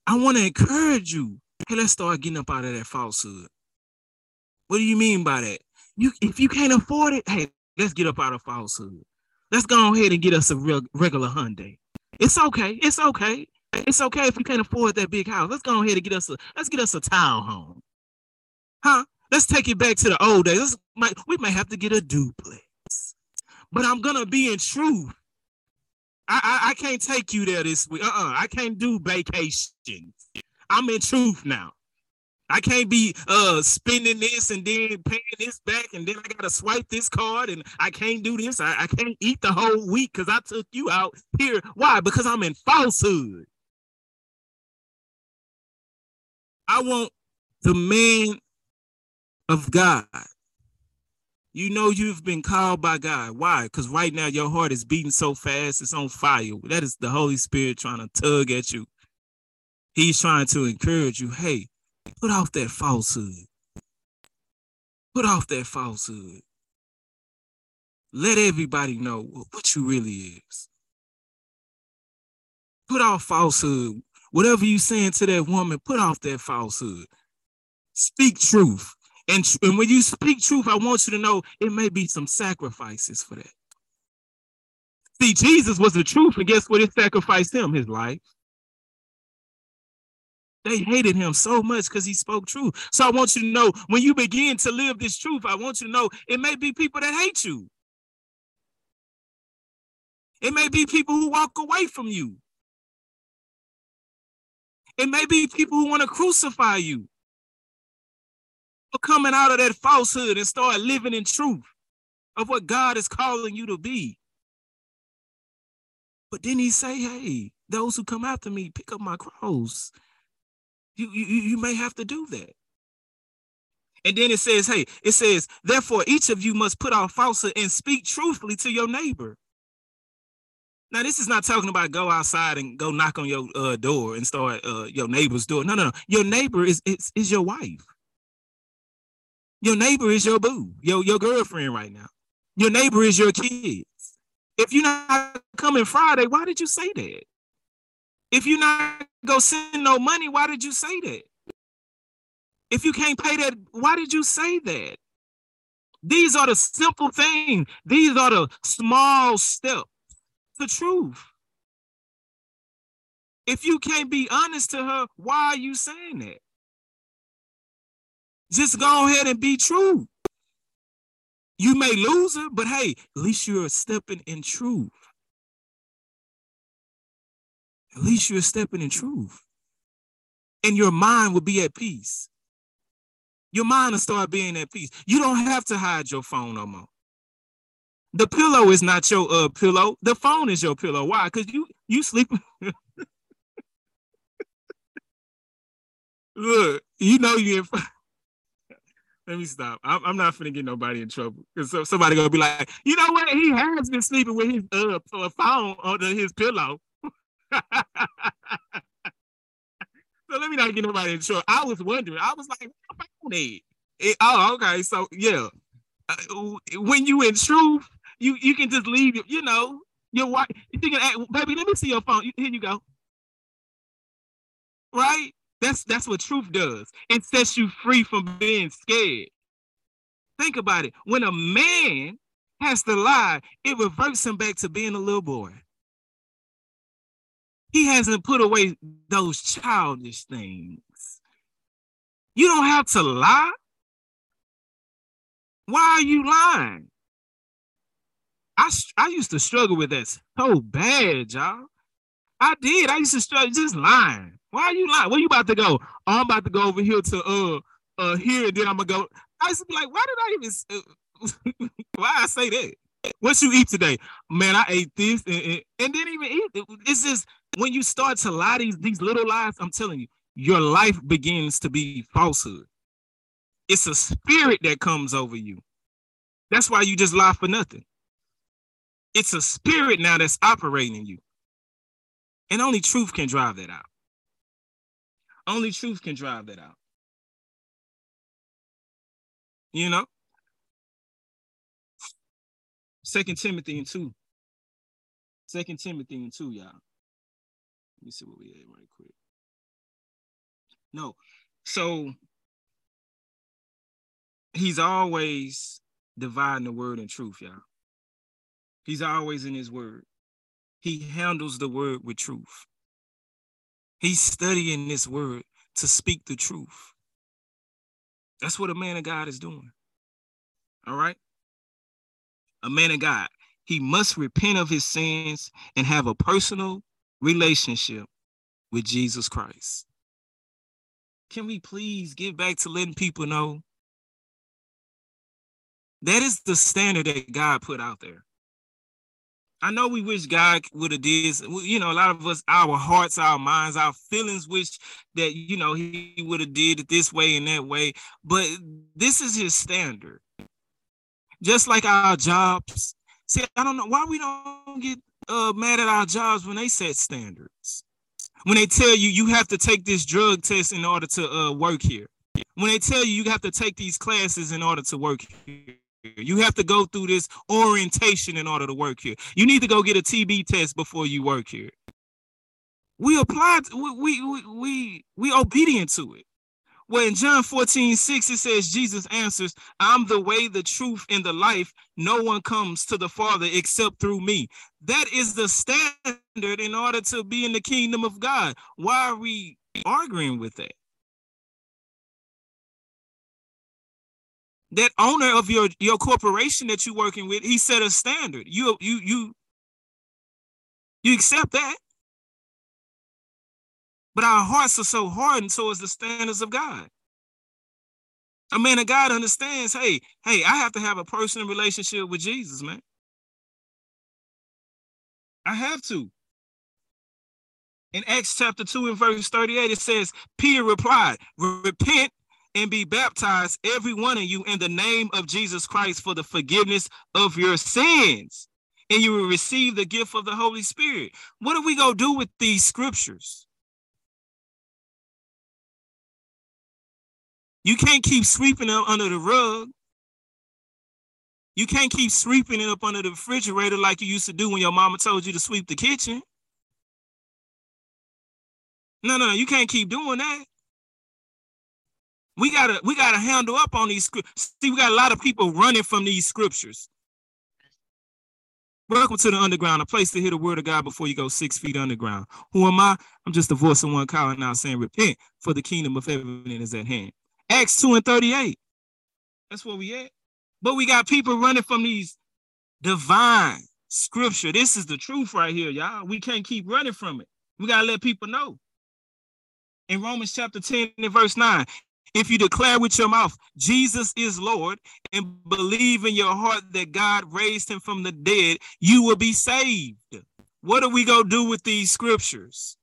I want to encourage you. Hey, let's start getting up out of that falsehood. What do you mean by that? You if you can't afford it, hey, let's get up out of falsehood. Let's go ahead and get us a real regular Hyundai. It's okay. It's okay. It's okay if you can't afford that big house. Let's go ahead and get us a let's get us a townhome. Huh? Let's take it back to the old days. Let's, might, we might have to get a duplex. But I'm gonna be in truth. I, I, I can't take you there this week. Uh-uh. I can't do vacation. I'm in truth now. I can't be uh spending this and then paying this back, and then I gotta swipe this card, and I can't do this. I, I can't eat the whole week because I took you out here. Why? Because I'm in falsehood. I want the man of God. You know you've been called by God. Why? Because right now your heart is beating so fast, it's on fire. That is the Holy Spirit trying to tug at you. He's trying to encourage you. Hey, Put off that falsehood. Put off that falsehood. Let everybody know what you really is. Put off falsehood. Whatever you saying to that woman, put off that falsehood. Speak truth. And, and when you speak truth, I want you to know it may be some sacrifices for that. See, Jesus was the truth, and guess what? It sacrificed him, his life. They hated him so much because he spoke truth. So I want you to know when you begin to live this truth, I want you to know it may be people that hate you. It may be people who walk away from you. It may be people who want to crucify you. For coming out of that falsehood and start living in truth of what God is calling you to be. But then he say, hey, those who come after me, pick up my cross you, you, you may have to do that. And then it says, hey, it says, therefore, each of you must put off falsehood and speak truthfully to your neighbor. Now, this is not talking about go outside and go knock on your uh, door and start uh, your neighbor's door. No, no, no. Your neighbor is, is, is your wife. Your neighbor is your boo, your, your girlfriend right now. Your neighbor is your kids. If you're not coming Friday, why did you say that? If you're not go send no money, why did you say that? If you can't pay that, why did you say that? These are the simple things. These are the small steps. The truth. If you can't be honest to her, why are you saying that? Just go ahead and be true. You may lose her, but hey, at least you're stepping in truth at least you're stepping in truth. And your mind will be at peace. Your mind will start being at peace. You don't have to hide your phone no more. The pillow is not your uh pillow. The phone is your pillow. Why? Because you you sleep. Look, you know you. Let me stop. I'm, I'm not gonna get nobody in trouble because so, somebody gonna be like, you know what? He has been sleeping with his uh phone under his pillow. so let me not get nobody in trouble. I was wondering. I was like, what about it? it oh, okay. So yeah, uh, when you in truth, you you can just leave. You know, your wife. You can, baby, let me see your phone. Here you go. Right. That's that's what truth does. It sets you free from being scared. Think about it. When a man has to lie, it reverts him back to being a little boy. He hasn't put away those childish things. You don't have to lie. Why are you lying? I, I used to struggle with that so bad, y'all. I did. I used to struggle just lying. Why are you lying? Where you about to go? Oh, I'm about to go over here to uh uh here, and then I'm gonna go. I used to be like, why did I even? Uh, why I say that? What you eat today? Man, I ate this and, and, and didn't even eat. It's just when you start to lie these, these little lies, I'm telling you, your life begins to be falsehood. It's a spirit that comes over you. That's why you just lie for nothing. It's a spirit now that's operating you. And only truth can drive that out. Only truth can drive that out. You know? Second Timothy and 2. Second Timothy and 2, y'all. Let me see what we had right quick. No. So he's always dividing the word and truth, y'all. He's always in his word. He handles the word with truth. He's studying this word to speak the truth. That's what a man of God is doing. All right? A man of God, he must repent of his sins and have a personal relationship with Jesus Christ. Can we please get back to letting people know that is the standard that God put out there? I know we wish God would have did, you know, a lot of us, our hearts, our minds, our feelings wish that, you know, he would have did it this way and that way. But this is his standard. Just like our jobs. See, I don't know why we don't get uh, mad at our jobs when they set standards. When they tell you you have to take this drug test in order to uh, work here. When they tell you you have to take these classes in order to work here. You have to go through this orientation in order to work here. You need to go get a TB test before you work here. We applied, we we we we obedient to it. Well, in John 14, 6, it says, Jesus answers, I'm the way, the truth, and the life. No one comes to the Father except through me. That is the standard in order to be in the kingdom of God. Why are we arguing with that? That owner of your your corporation that you're working with, he set a standard. You you you you accept that. But our hearts are so hardened towards the standards of God. A man of God understands, hey, hey, I have to have a personal relationship with Jesus, man. I have to. In Acts chapter 2 and verse 38, it says, Peter replied, Repent and be baptized, every one of you, in the name of Jesus Christ for the forgiveness of your sins. And you will receive the gift of the Holy Spirit. What are we going to do with these scriptures? You can't keep sweeping them under the rug. You can't keep sweeping it up under the refrigerator like you used to do when your mama told you to sweep the kitchen. No, no, you can't keep doing that. We gotta we gotta handle up on these scriptures. See, we got a lot of people running from these scriptures. Welcome to the underground, a place to hear the word of God before you go six feet underground. Who am I? I'm just a voice of one calling out saying, Repent, for the kingdom of heaven is at hand. Acts 2 and 38. That's where we at. But we got people running from these divine scripture. This is the truth right here, y'all. We can't keep running from it. We gotta let people know. In Romans chapter 10 and verse 9, if you declare with your mouth Jesus is Lord and believe in your heart that God raised him from the dead, you will be saved. What are we going to do with these scriptures?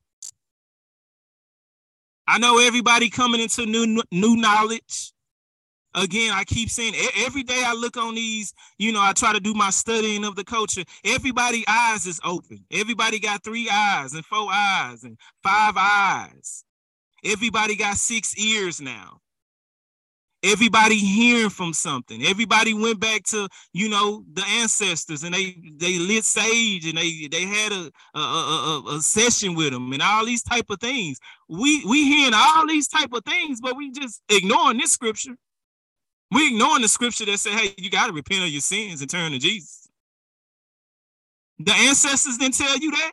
I know everybody coming into new new knowledge. Again, I keep saying every day I look on these, you know, I try to do my studying of the culture. Everybody eyes is open. Everybody got three eyes and four eyes and five eyes. Everybody got six ears now. Everybody hearing from something. Everybody went back to, you know, the ancestors and they they lit sage and they they had a a, a, a session with them and all these type of things. We we hearing all these type of things, but we just ignoring this scripture. We ignoring the scripture that say, hey, you got to repent of your sins and turn to Jesus. The ancestors didn't tell you that.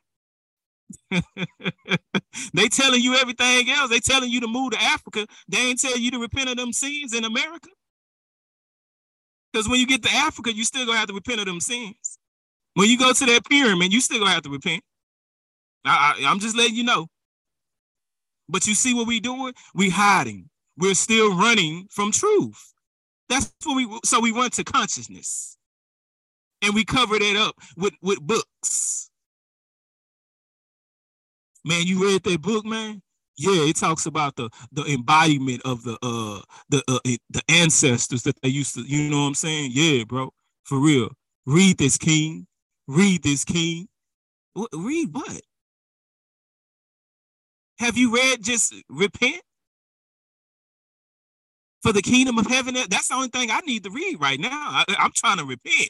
they telling you everything else. They telling you to move to Africa. They ain't telling you to repent of them sins in America. Because when you get to Africa, you still gonna have to repent of them sins. When you go to that pyramid, you still gonna have to repent. I, I, I'm just letting you know. But you see what we doing? We hiding. We're still running from truth. That's what we. So we run to consciousness, and we cover that up with with books Man, you read that book, man? Yeah, it talks about the the embodiment of the uh the uh, the ancestors that they used to, you know what I'm saying? Yeah, bro. For real. Read this king. Read this king. Read what? Have you read just repent? For the kingdom of heaven, that's the only thing I need to read right now. I, am trying to repent.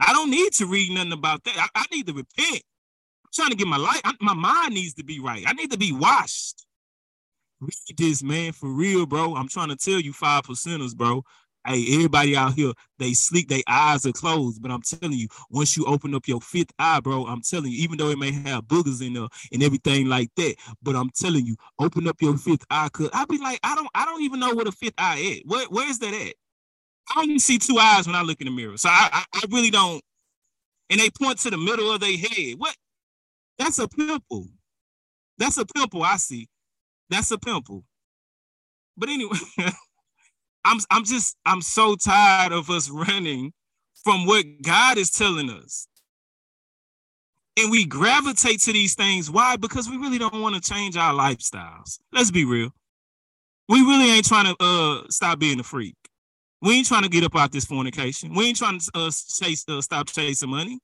I don't need to read nothing about that. I, I need to repent. Trying to get my life, my mind needs to be right. I need to be washed. Read this, man, for real, bro. I'm trying to tell you, five percenters, bro. Hey, everybody out here, they sleep, their eyes are closed. But I'm telling you, once you open up your fifth eye, bro, I'm telling you, even though it may have boogers in there and everything like that, but I'm telling you, open up your fifth eye. Cause I'll be like, I don't, I don't even know what a fifth eye is. Where, where's that at? I only see two eyes when I look in the mirror. So I, I, I really don't. And they point to the middle of their head. What? That's a pimple. That's a pimple I see. That's a pimple. But anyway. I'm I'm just I'm so tired of us running from what God is telling us. And we gravitate to these things. Why? Because we really don't want to change our lifestyles. Let's be real. We really ain't trying to uh stop being a freak. We ain't trying to get up out this fornication. We ain't trying to uh, chase, uh, stop chasing money.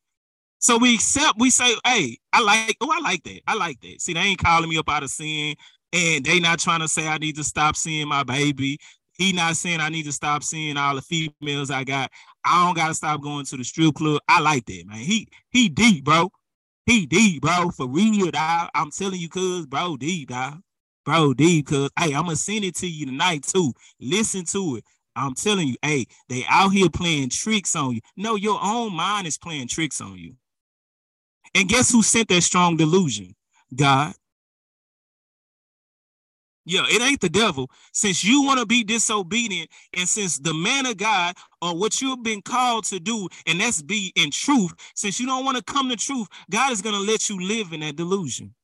So we accept, we say, hey, I like, oh, I like that. I like that. See, they ain't calling me up out of sin. And they not trying to say I need to stop seeing my baby. He not saying I need to stop seeing all the females I got. I don't gotta stop going to the strip club. I like that, man. He he deep, bro. He deep, bro. For real, dog. I'm telling you, cuz, bro, deep, dog. Bro, deep, cuz. Hey, I'm gonna send it to you tonight too. Listen to it. I'm telling you, hey, they out here playing tricks on you. No, your own mind is playing tricks on you. And guess who sent that strong delusion? God. Yeah, it ain't the devil. Since you want to be disobedient, and since the man of God or what you've been called to do, and that's be in truth, since you don't want to come to truth, God is going to let you live in that delusion.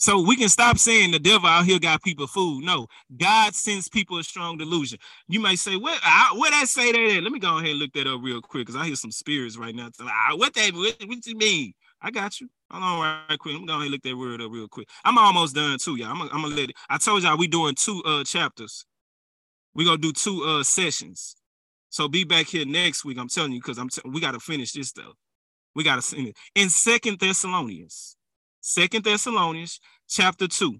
So we can stop saying the devil out here got people fooled. No, God sends people a strong delusion. You might say, "What? I, what I say that?" Let me go ahead and look that up real quick because I hear some spirits right now. Ah, what that? What, what you mean? I got you. Hold on right quick. I'm gonna look that word up real quick. I'm almost done too, y'all. I'm gonna, let it. I told y'all we doing two uh chapters. we gonna do two uh sessions. So be back here next week. I'm telling you, because I'm t- we gotta finish this stuff. We gotta finish it. In Second Thessalonians, Second Thessalonians chapter 2.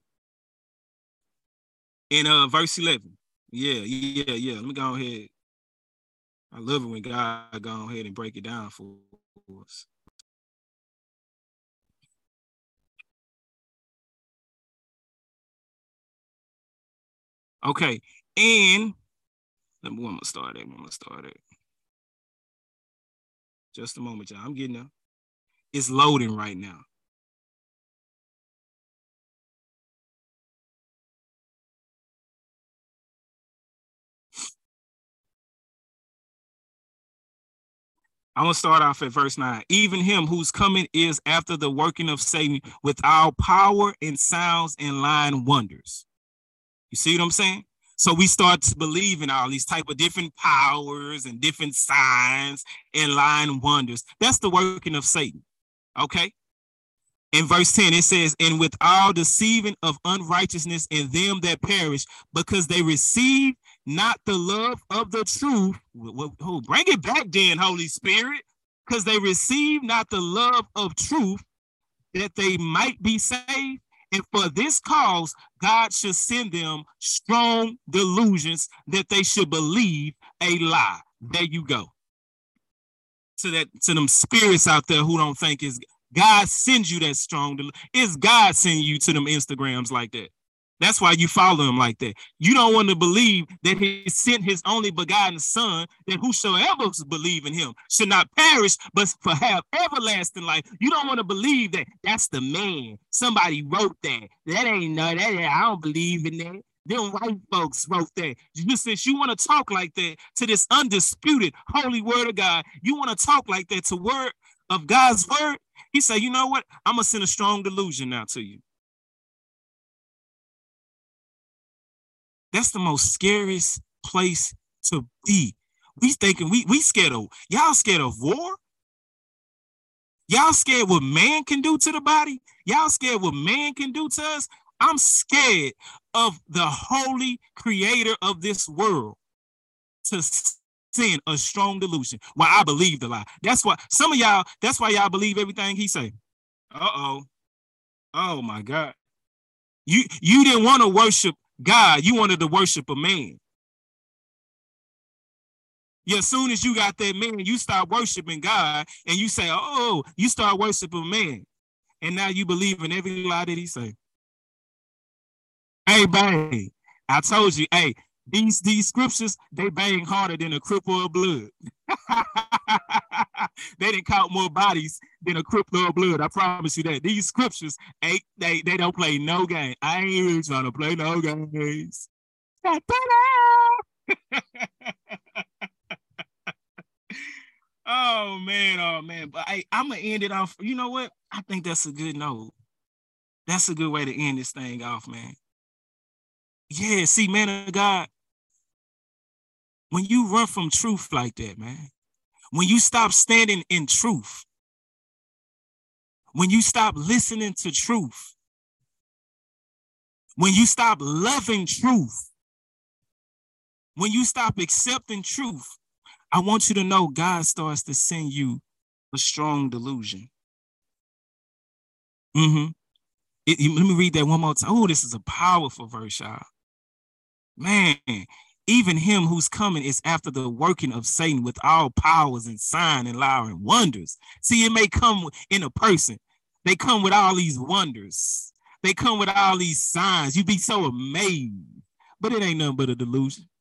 In uh verse 11. Yeah, yeah, yeah. Let me go ahead. I love it when God go ahead and break it down for us. Okay, and let me, gonna start it. I'm gonna start it. Just a moment, y'all. I'm getting up. It's loading right now. I'm gonna start off at verse 9. Even him whose coming is after the working of Satan with our power and sounds and lying wonders. You see what I'm saying? So we start to believe in all these type of different powers and different signs and lying wonders. That's the working of Satan. Okay. In verse 10, it says, And with all deceiving of unrighteousness in them that perish, because they receive not the love of the truth. Who bring it back then, Holy Spirit, because they receive not the love of truth that they might be saved. And for this cause, God should send them strong delusions that they should believe a lie. There you go. To that, to them spirits out there who don't think is God sends you that strong. Del- is God sending you to them Instagrams like that? That's why you follow him like that. You don't want to believe that he sent his only begotten son, that whosoever believe in him should not perish, but for have everlasting life. You don't want to believe that that's the man. Somebody wrote that. That ain't no, that ain't, I don't believe in that. Them white folks wrote that. You, since you want to talk like that to this undisputed holy word of God, you want to talk like that to word of God's word. He said, you know what? I'm gonna send a strong delusion now to you. That's the most scariest place to be. We thinking we we scared of y'all scared of war. Y'all scared what man can do to the body. Y'all scared what man can do to us. I'm scared of the holy creator of this world to send a strong delusion. Why I believe the lie. That's why some of y'all. That's why y'all believe everything he say. Uh oh. Oh my God. You you didn't want to worship God, you wanted to worship a man. Yeah, as soon as you got that man, you start worshiping God and you say, Oh, you start worshiping man. And now you believe in every lie that he say. Hey, bang. I told you, hey, these these scriptures, they bang harder than a cripple of blood. they didn't count more bodies than a cripple of blood. I promise you that. These scriptures, they, they, they don't play no game. I ain't even trying to play no games. oh man, oh man. But hey, I'm gonna end it off. You know what? I think that's a good note. That's a good way to end this thing off, man. Yeah, see, man of God, when you run from truth like that, man, when you stop standing in truth, when you stop listening to truth, when you stop loving truth, when you stop accepting truth, I want you to know God starts to send you a strong delusion. Mm-hmm. It, let me read that one more time. Oh, this is a powerful verse, y'all. Man, even him who's coming is after the working of Satan with all powers and sign and law and wonders. See, it may come in a person. They come with all these wonders. They come with all these signs. You be so amazed, but it ain't nothing but a delusion.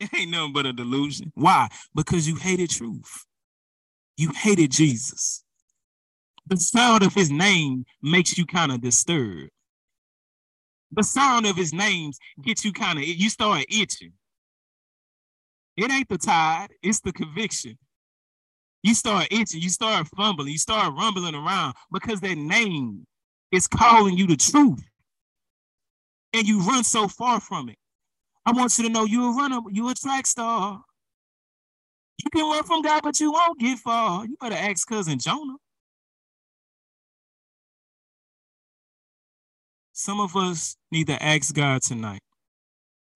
It ain't nothing but a delusion. Why? Because you hated truth. You hated Jesus. The sound of his name makes you kind of disturbed the sound of his names gets you kind of you start itching. It ain't the tide, it's the conviction. You start itching, you start fumbling, you start rumbling around because that name is calling you the truth. And you run so far from it. I want you to know you're a runner, you're a track star. You can run from God, but you won't get far. You better ask cousin Jonah. Some of us need to ask God tonight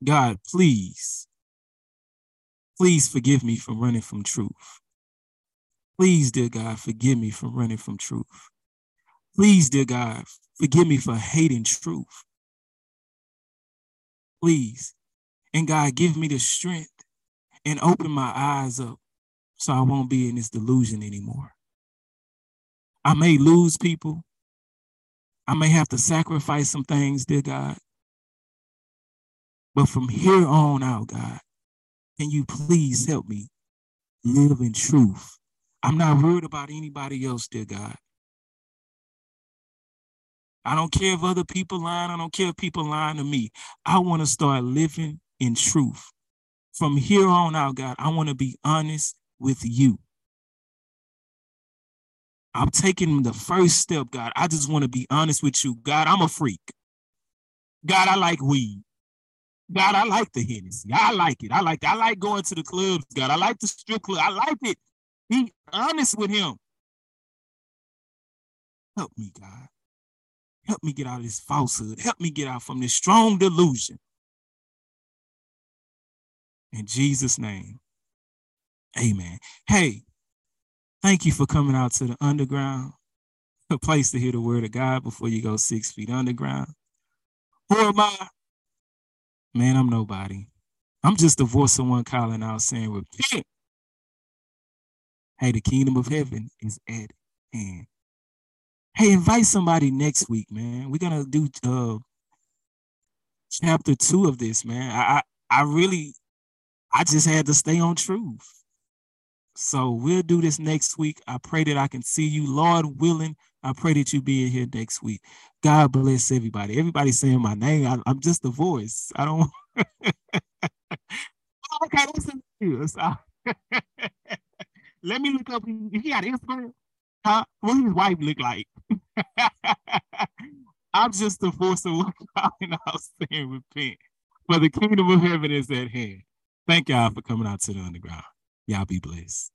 God, please, please forgive me for running from truth. Please, dear God, forgive me for running from truth. Please, dear God, forgive me for hating truth. Please. And God, give me the strength and open my eyes up so I won't be in this delusion anymore. I may lose people. I may have to sacrifice some things, dear God. But from here on out, God, can you please help me live in truth? I'm not worried about anybody else, dear God. I don't care if other people lying. I don't care if people lying to me. I want to start living in truth. From here on out, God, I want to be honest with you. I'm taking the first step, God. I just want to be honest with you. God, I'm a freak. God, I like weed. God, I like the Hennessy. I like it. I like. I like going to the clubs, God. I like the strip club. I like it. Be honest with him. Help me, God. Help me get out of this falsehood. Help me get out from this strong delusion. In Jesus' name, amen. Hey, Thank you for coming out to the underground, a place to hear the word of God before you go six feet underground. Who am I? Man, I'm nobody. I'm just the voice of one calling out saying, repent. Hey, the kingdom of heaven is at hand. Hey, invite somebody next week, man. We're gonna do uh chapter two of this, man. I I, I really I just had to stay on truth. So we'll do this next week. I pray that I can see you. Lord willing, I pray that you be in here next week. God bless everybody. Everybody saying my name. I, am just a voice. I don't. Oh, okay, that's Let me look up. He got Instagram. Huh? What his wife look like? I'm just a force of one calling out saying repent. For the kingdom of heaven is at hand. Thank y'all for coming out to the underground. Y'all be blessed.